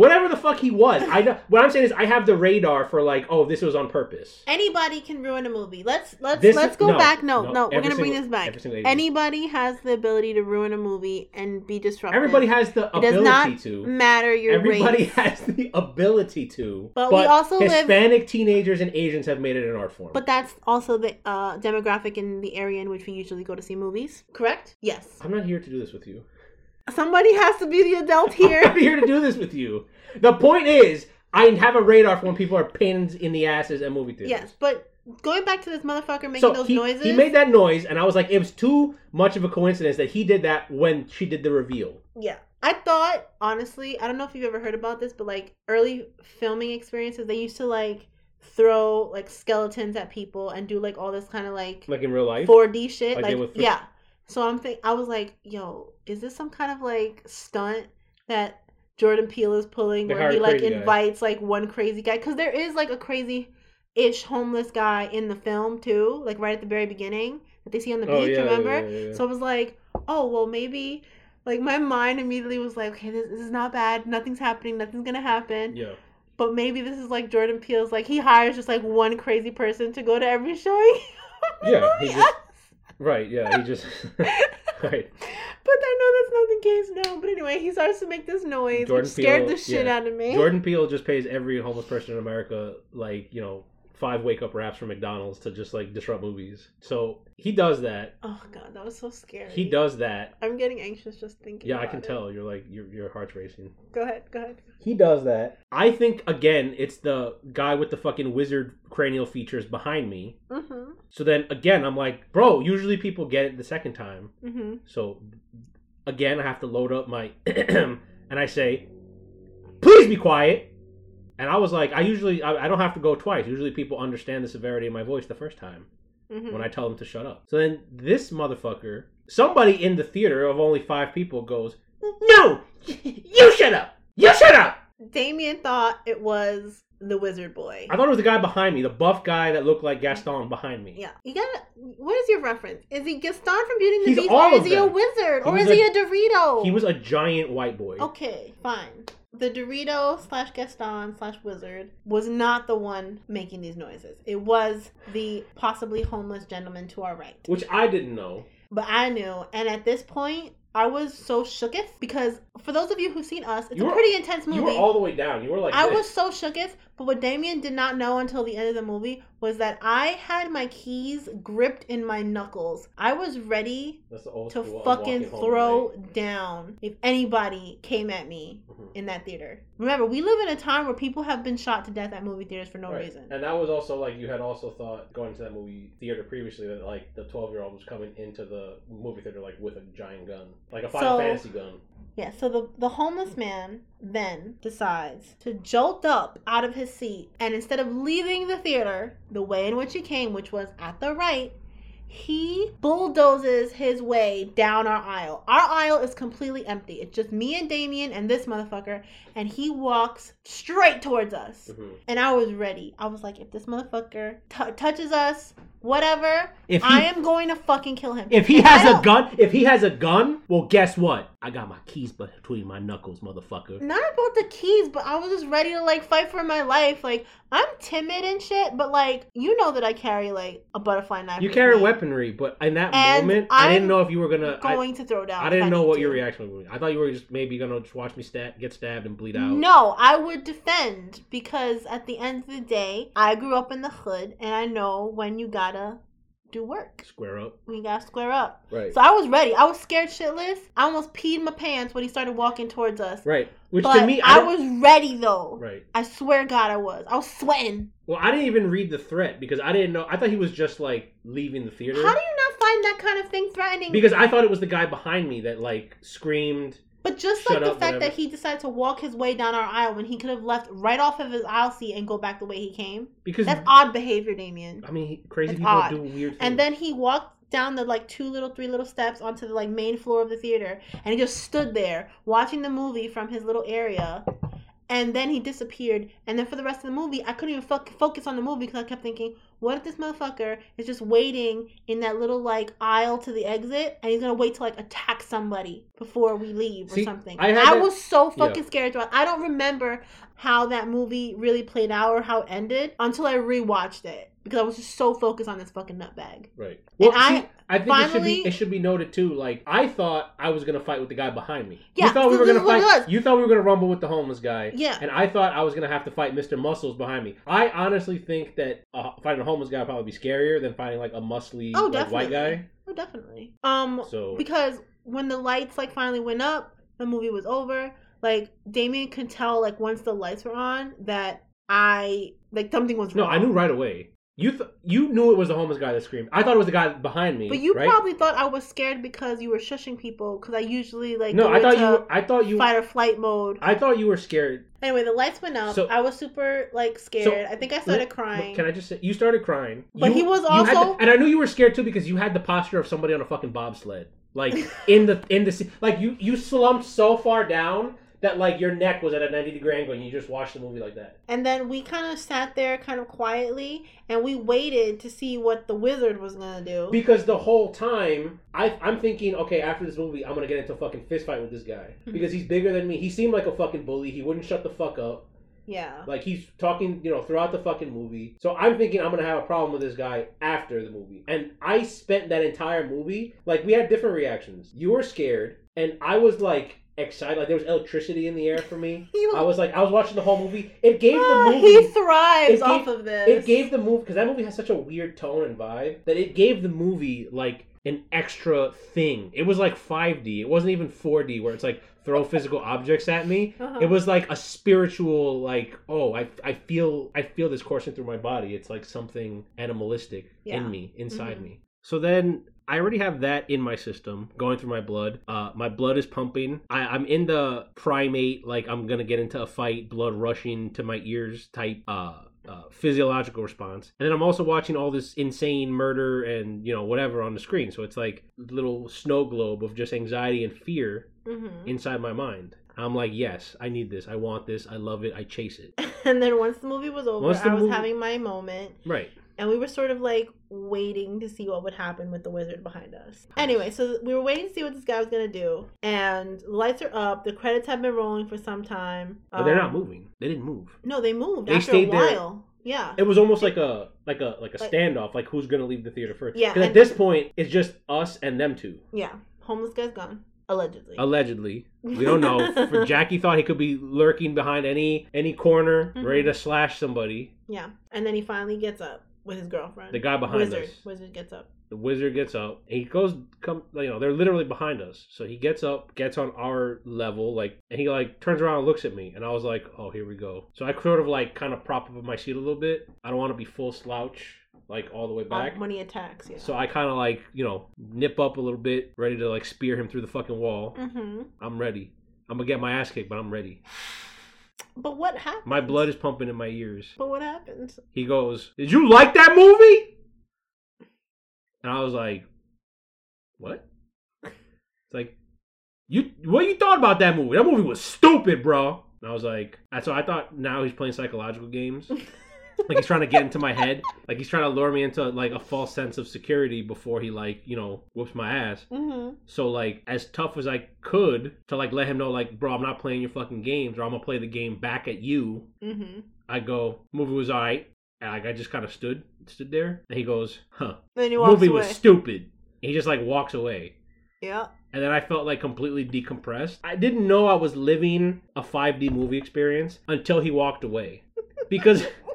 whatever the fuck he was i know what i'm saying is i have the radar for like oh this was on purpose anybody can ruin a movie. Let's let's This- let's go no, back. No, no, no, we're every gonna bring single- this back. every single Asian. Anybody has the ability to ruin a movie and be disruptive. everybody has the It does ability not to matter your Everybody race. has the ability to, But we also live- Hispanic teenagers and Asians have made it an art form. But that's also the uh, demographic in the area in which we usually go to see movies. Correct? Yes. I'm not here to do this with you. Somebody has to be the adult here. I'm here. to do this with you. The point is, I have a radar for when people are pains in the asses at movie theaters. yes, but going back to this motherfucker making So those he, noises. he made that noise, and I was like, it was too much of a coincidence that he did that when she did the reveal. Yeah. I thought, honestly, I don't know if you've ever heard about this, but like early filming experiences, they used to like throw like skeletons at people and do like all this kind of like Like in real life. 4D shit. Like Like, they would throw- yeah. So I'm think I was like, yo, is this some kind of like stunt that Jordan Peele is pulling They where he like crazy guy. invites like one crazy guy? Because there is like a crazy ish homeless guy in the film too, like right at the very beginning that they see on the Oh, beach, yeah, remember? yeah, yeah. So I was like, oh well maybe like my mind immediately was like, okay, this, this is not bad. Nothing's happening. Nothing's gonna happen. yeah. But maybe this is like Jordan Peele's like he hires just like one crazy person to go to every showing. Yeah, just- Right, yeah, he just. right. But I know that's not the case now. But anyway, he starts to make this noise, Jordan which scared Peele, the shit yeah. out of me. Jordan Peele just pays every homeless person in America like you know five wake up wraps from McDonald's to just like disrupt movies. So he does that. Oh god, that was so scary. He does that. I'm getting anxious just thinking. Yeah, I can it. tell. You're like your your heart's racing. Go ahead, go ahead. He does that. I think again, it's the guy with the fucking wizard cranial features behind me. Mm-hmm. So then again, I'm like, bro. Usually people get it the second time. Mm-hmm. So again, I have to load up my and I say, please be quiet. And I was like, I usually I, I don't have to go twice. Usually people understand the severity of my voice the first time Mm-hmm. when I tell them to shut up. So then this motherfucker, somebody in the theater of only five people goes, no, you shut up. You shut up. Damien thought it was the wizard boy. I thought it was the guy behind me, the buff guy that looked like Gaston behind me. Yeah, you gotta. What is your reference? Is he Gaston from Beauty and the He's Beast, or is he a wizard, He or is he a- a Dorito? He was a giant white boy. Okay, fine. The Dorito slash Gaston slash Wizard was not the one making these noises. It was the possibly homeless gentleman to our right. Which I didn't know. But I knew, and at this point, I was so shooketh because for those of you who've seen us, it's a pretty intense movie. You were all the way down. You were like I this. was so shooketh, but what Damien did not know until the end of the movie was that I had my keys gripped in my knuckles. I was ready That's the old to fucking home throw down if anybody came at me Mhm. in that theater. Remember, we live in a time where people have been shot to death at movie theaters for no Right. reason. And that was also like you had also thought going to that movie theater previously that like the twelve year old was coming into the movie theater like with a giant gun, like a Final So- Fantasy gun. Yeah, so the, the homeless man then decides to jolt up out of his seat and instead of leaving the theater the way in which he came, which was at the right, He bulldozes his way down our aisle. Our aisle is completely empty. It's just me and Damien and this motherfucker, and he walks straight towards us. Mhm. And I was ready. I was like, if this motherfucker t- touches us, whatever, If he- I am going to fucking kill him. If he And has a gun, if he has a gun, well, guess what? I got my keys between my knuckles, motherfucker. not about the keys, but I was just ready to like fight for my life. Like I'm timid and shit, but like you know that I carry like a butterfly knife. You carry me. Weaponry, but in that And moment, I didn't know if you were gonna. I, Going to throw down. I didn't know what your reaction would be. I thought you were just maybe gonna just watch me stab, get stabbed and bleed out. No, I would defend because at the end of the day, I grew up in the hood and I know when you gotta do work. Square up. We gotta square up. Right. So I was ready. I was scared shitless. I almost peed my pants when he started walking towards us. right. Which But to me, I, I, was ready though. Right. I swear God I was. I was sweating. Well, I didn't even read the threat because I didn't know. I thought he was just like leaving the theater. How do you not find that kind of thing threatening? because I thought it was the guy behind me that like screamed. But just Shut like the up, fact whatever. that he decided to walk his way down our aisle when he could have left right off of his aisle seat and go back the way he came. Because That's odd behavior, Damien. I mean, crazy It's people odd. do weird things. And then he walked down the like two little, three little steps onto the like main floor of the theater, and he just stood there watching the movie from his little area. And then he disappeared. And then for the rest of the movie, I couldn't even fo- focus on the movie because I kept thinking, what if this motherfucker is just waiting in that little like aisle to the exit, and he's gonna wait to like attack somebody before we leave or something? I I, was so fucking Yeah. scared. To, I don't remember how that movie really played out or how it ended until I rewatched it because I was just so focused on this fucking nutbag. Right. Well, see, I I, think it should finally- be it should be noted too. Like I thought I was gonna fight with the guy behind me. Yeah, you thought we were gonna is what it fight. You thought we were gonna rumble with the homeless guy. Yeah. And I thought I was gonna have to fight Mr. Muscles behind me. I honestly think that uh, fighting a homeless guy would probably be scarier than fighting like a muscly Oh, like, white guy. Oh, definitely. Um, So because when the lights like finally went up, the movie was over. Like Damien could tell, like once the lights were on, that I like something was wrong. no. I knew right away. You th- you knew it was the homeless guy that screamed. I thought it was the guy behind me. But you right? probably thought I was scared because you were shushing people. Because I usually like no. I thought you. I thought you. fight or flight mode. I thought you were scared. Anyway, the lights went up. So- I was super like scared. I think I started crying. Can I just say you started crying? But You- he was also- the- and I knew you were scared too because you had the posture of somebody on a fucking bobsled, like in the in the like you you slumped so far down that like your neck was at a ninety degree angle and you just watched the movie like that. And then we kind of sat there kind of quietly and we waited to see what the wizard was going to do. Because the whole time I I'm thinking, okay, after this movie, I'm gonna get into a fucking fist fight with this guy Hmm. because he's bigger than me. He seemed like a fucking bully. He wouldn't shut the fuck up. yeah. Like he's talking, you know, throughout the fucking movie. So I'm thinking I'm gonna have a problem with this guy after the movie. And I spent that entire movie like we had different reactions. You were scared, and I was like excited. Like there was electricity in the air for me. I was like, I was watching the whole movie. It gave the Ah, movie. he thrives it off of this. It gave the movie because that movie has such a weird tone and vibe that it gave the movie like an extra thing. It was like 5D. It wasn't even 4D where it's like throw physical objects at me. Uh-huh. It was like a spiritual like oh I, I feel I feel this coursing through my body. It's like something animalistic Yeah. in me, inside Mhm. me. So then I already have that in my system going through my blood. Uh, my blood is pumping. I, I'm in the primate, like I'm gonna get into a fight, blood rushing to my ears type uh, uh, physiological response. And then I'm also watching all this insane murder and you know whatever on the screen. So it's like little snow globe of just anxiety and fear Mhm. inside my mind. I'm like, yes, I need this. I want this. I love it. I chase it. And then once the movie was over, I was movie- having my moment. Right. And we were sort of like waiting to see what would happen with the wizard behind us. Anyway, so we were waiting to see what this guy was going to do. And the lights are up. The credits have been rolling for some time. But they're not Um, moving. They didn't move. No, they moved They after a stayed there. Yeah. It was almost like a like a like a Like- standoff. Like who's gonna leave the theater first? Yeah, 'Cause at this point, it's just us and them two. Yeah. Homeless guy's gone. Allegedly. Allegedly, we don't know. For Jackie thought he could be lurking behind any any corner, Mhm. ready to slash somebody. yeah. And then he finally gets up with his girlfriend. The guy behind Wizard. us. Wizard gets up. The wizard gets up. He goes, come, you know, they're literally behind us. So he gets up, gets on our level, like, and he like turns around and looks at me, and I was like, oh, here we go. So I sort of like kind of prop up in my seat a little bit. I don't want to be full slouch, like all the way back. Um, when he attacks, yeah. So I kind of like, you know, nip up a little bit, ready to like spear him through the fucking wall. mm-hmm. I'm ready. I'm gonna get my ass kicked, but I'm ready. But what happened? My blood is pumping in my ears. But what happened? He goes, "Did you like that movie?" and I was like, "What?" It's like, "You what you thought about that movie? That movie was stupid, bro." And I was like, and so I thought now he's playing psychological games. like he's trying to get into my head. Like he's trying to lure me into like a false sense of security before he like, you know, whoops my ass. Mm-hmm. So like as tough as I could to like let him know like, bro, I'm not playing your fucking games or I'm gonna play the game back at you. Mm-hmm. I go, movie was alright. And like I just kind of stood stood there, and he goes, "Huh, Then he walks movie away. was stupid." And he just like walks away, yeah. and then I felt like completely decompressed. I didn't know I was living a 5D movie experience until he walked away, because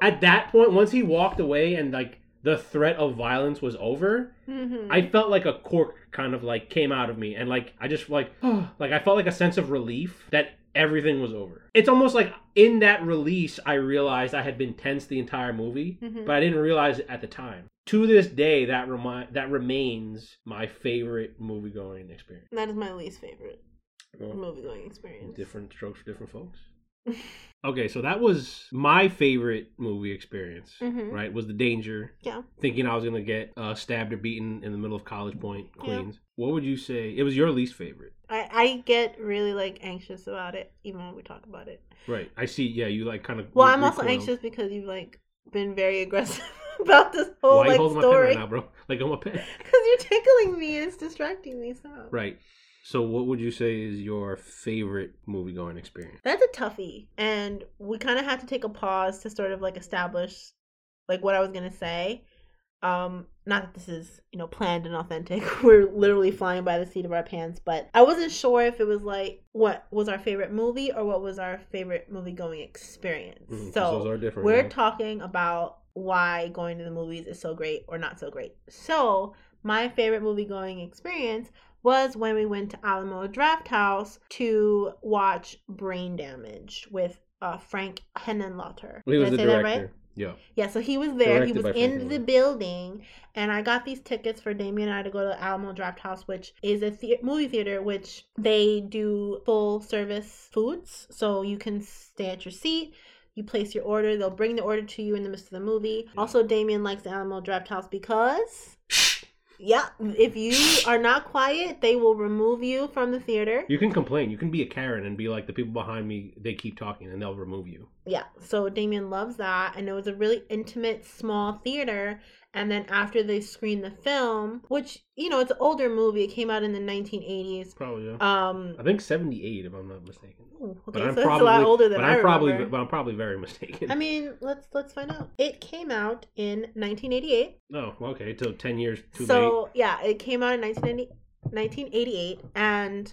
at that point, once he walked away and like the threat of violence was over, Mm-hmm. I felt like a cork kind of like came out of me, and like I just like like I felt like a sense of relief that everything was over. It's almost like in that release, I realized I had been tense the entire movie, Mhm. but I didn't realize it at the time. To this day, that remind that remains my favorite movie going experience. that is my least favorite Well, movie going experience. different strokes for different folks. Okay, so that was my favorite movie experience. Mhm. Right, was the danger. Yeah. Thinking I was gonna get uh, stabbed or beaten in the middle of College Point, Yeah. Queens. What would you say? It was your least favorite, I, I get really like anxious about it even when we talk about it. right? I see. Yeah, you like kind of. Well, I'm also anxious because you've like been very aggressive about this whole Why are you like holding my pen story right now, bro? Like I'm a pen. because you're tickling me and it's distracting me. So Right. So, what would you say is your favorite movie going experience? that's a toughie, and we kind of had to take a pause to sort of like establish like what I was gonna say. Um, not that this is you know planned and authentic. We're literally flying by the seat of our pants, but I wasn't sure if it was like what was our favorite movie or what was our favorite movie going experience. 'cause so those are different. We're talking about why going to the movies is so great or not so great. So, my favorite movie going experience was when we went to Alamo Drafthouse to watch Brain Damage with uh, Frank Henenlotter. he was Did I say that director. right? Yeah. Yeah, so he was there. he was in the building, and I got these tickets for Damien and I to go to Alamo Drafthouse, which is a the- movie theater which they do full service foods, so you can stay at your seat. You place your order. They'll bring the order to you in the midst of the movie. Also, Damien likes the Alamo Drafthouse because, yeah, if you are not quiet, they will remove you from the theater. You can complain. You can be a Karen and be like, the people behind me, they keep talking and they'll remove you. Yeah, so Damien loves that, and it was a really intimate, small theater. And then after they screened the film, which you know it's an older movie, it came out in the 1980s. Probably, yeah. Um, I think 78, if I'm not mistaken. ooh, But okay, I'm so probably, it's a lot older than but I I'm probably, but I'm probably very mistaken. I mean, let's let's find out. It came out in 1988. oh, okay. So 10 years too late. so yeah, it came out in 1990, 1988, and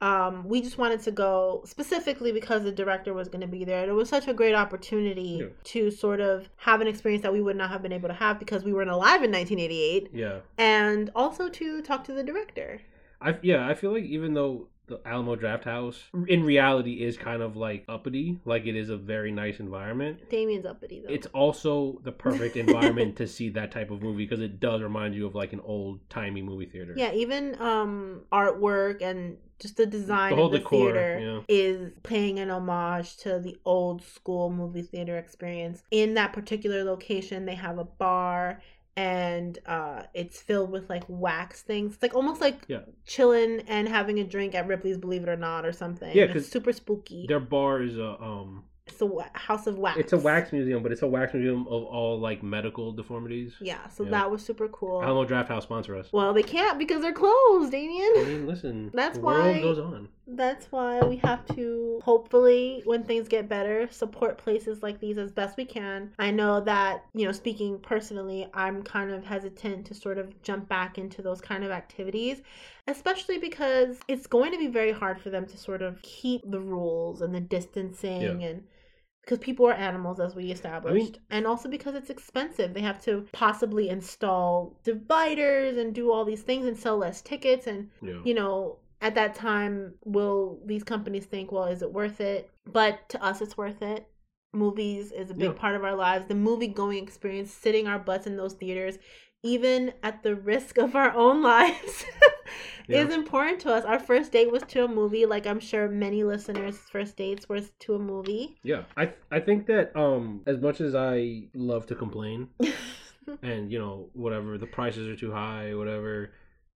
um, we just wanted to go specifically because the director was going to be there. And it was such a great opportunity Yeah. to sort of have an experience that we would not have been able to have because we weren't alive in 1988, Yeah. and also to talk to the director. I yeah, I feel like even though the Alamo Drafthouse in reality is kind of like uppity, like it is a very nice environment. Damien's uppity though. It's also the perfect environment to see that type of movie because it does remind you of like an old timey movie theater. yeah, even um artwork and just the design The whole of the decor, theater yeah. is paying an homage to the old school movie theater experience. In that particular location, they have a bar and uh it's filled with like wax things. It's like almost like Yeah. chilling and having a drink at Ripley's Believe It or Not or something. Yeah, It's 'cause super spooky. Their bar is a um It's a wa- house of wax. it's a wax museum, but it's a wax museum of all like medical deformities. Yeah, so Yeah. that was super cool. Alamo Drafthouse sponsor us. well, they can't because they're closed, Damien. I mean, listen, That's the world why- goes on. That's why we have to hopefully when things get better support places like these as best we can. I know that, you know, speaking personally, I'm kind of hesitant to sort of jump back into those kind of activities, especially because it's going to be very hard for them to sort of keep the rules and the distancing Yeah. and because people are animals as we established and also because it's expensive they have to possibly install dividers and do all these things and sell less tickets and Yeah. you know, at that time, will these companies think, well, is it worth it? But to us, it's worth it. Movies is a big Yeah. part of our lives. The movie going experience, sitting our butts in those theaters, even at the risk of our own lives, Yeah. is important to us. Our first date was to a movie, like I'm sure many listeners' first dates were to a movie. Yeah, I I think that um as much as I love to complain, and you know whatever the prices are too high, whatever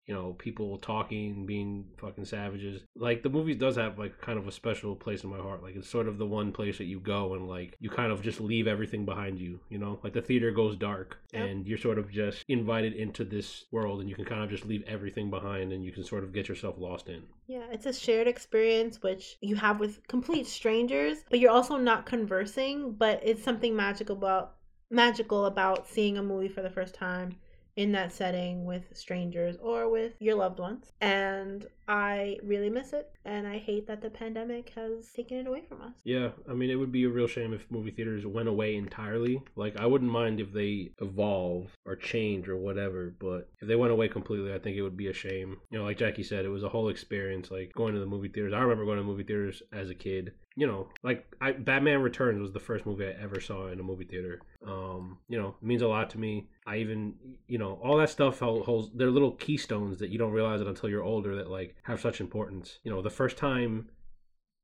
you know people talking, being fucking savages. Like the movie does have like kind of a special place in my heart. Like it's sort of the one place that you go and like you kind of just leave everything behind you. You know, like the theater goes dark Yep. and you're sort of just invited into this world and you can kind of just leave everything behind and you can sort of get yourself lost in. Yeah, it's a shared experience which you have with complete strangers, but you're also not conversing, but it's something magical about magical about seeing a movie for the first time in that setting with strangers or with your loved ones. And I really miss it and I hate that the pandemic has taken it away from us. Yeah, I mean, it would be a real shame if movie theaters went away entirely. Like, I wouldn't mind if they evolve or change or whatever, but if they went away completely, I think it would be a shame. You know, like Jackie said, it was a whole experience, like going to the movie theaters. I remember going to movie theaters as a kid. You know, like I, Batman Returns was the first movie I ever saw in a movie theater. Um, you know, it means a lot to me. I even, you know, all that stuff holds. They're little keystones that you don't realize it until you're older that like have such importance. You know, the first time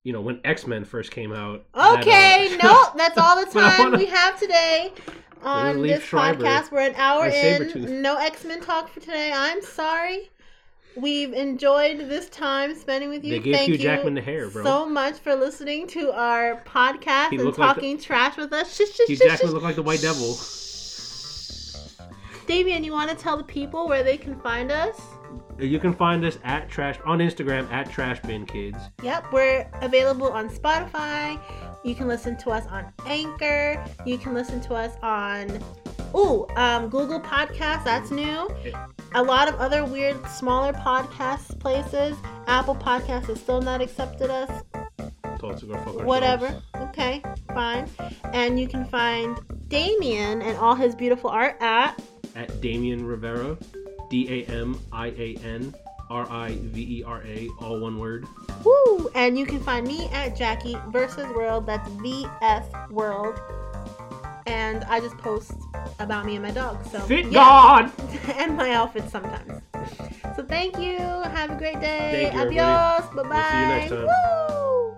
you know, when X Men first came out. that, Okay, uh, no, that's all the time wanna- we have today on this Schreiber podcast. We're an hour in. No X Men talk for today. I'm sorry. We've enjoyed this time spending with you. They gave Thank Hugh you Jackman the hair, bro. so much for listening to our podcast He and looked like talking trash with us. Shh, shh, Hugh shh, Jackman looked like the White Devil. Davian, you want to tell the people where they can find us? You can find us at trash on Instagram at Trash Bin Kids. Yep, we're available on Spotify. You can listen to us on Anchor. You can listen to us on ooh, um, Google Podcasts. That's new. A lot of other weird, smaller podcast places. Apple Podcasts has still not accepted us. Told to go fuck. Whatever. Okay, fine. And you can find Damien and all his beautiful art at At Damian Rivera, D A M I A N R I V E R A, all one word. Woo! And you can find me at Jackie versus World. That's VS World. And I just post about me and my dog. So Fit yeah. God! and my outfits sometimes. So thank you. Have a great day. Thank you. Adios. Bye bye. We'll see you next time.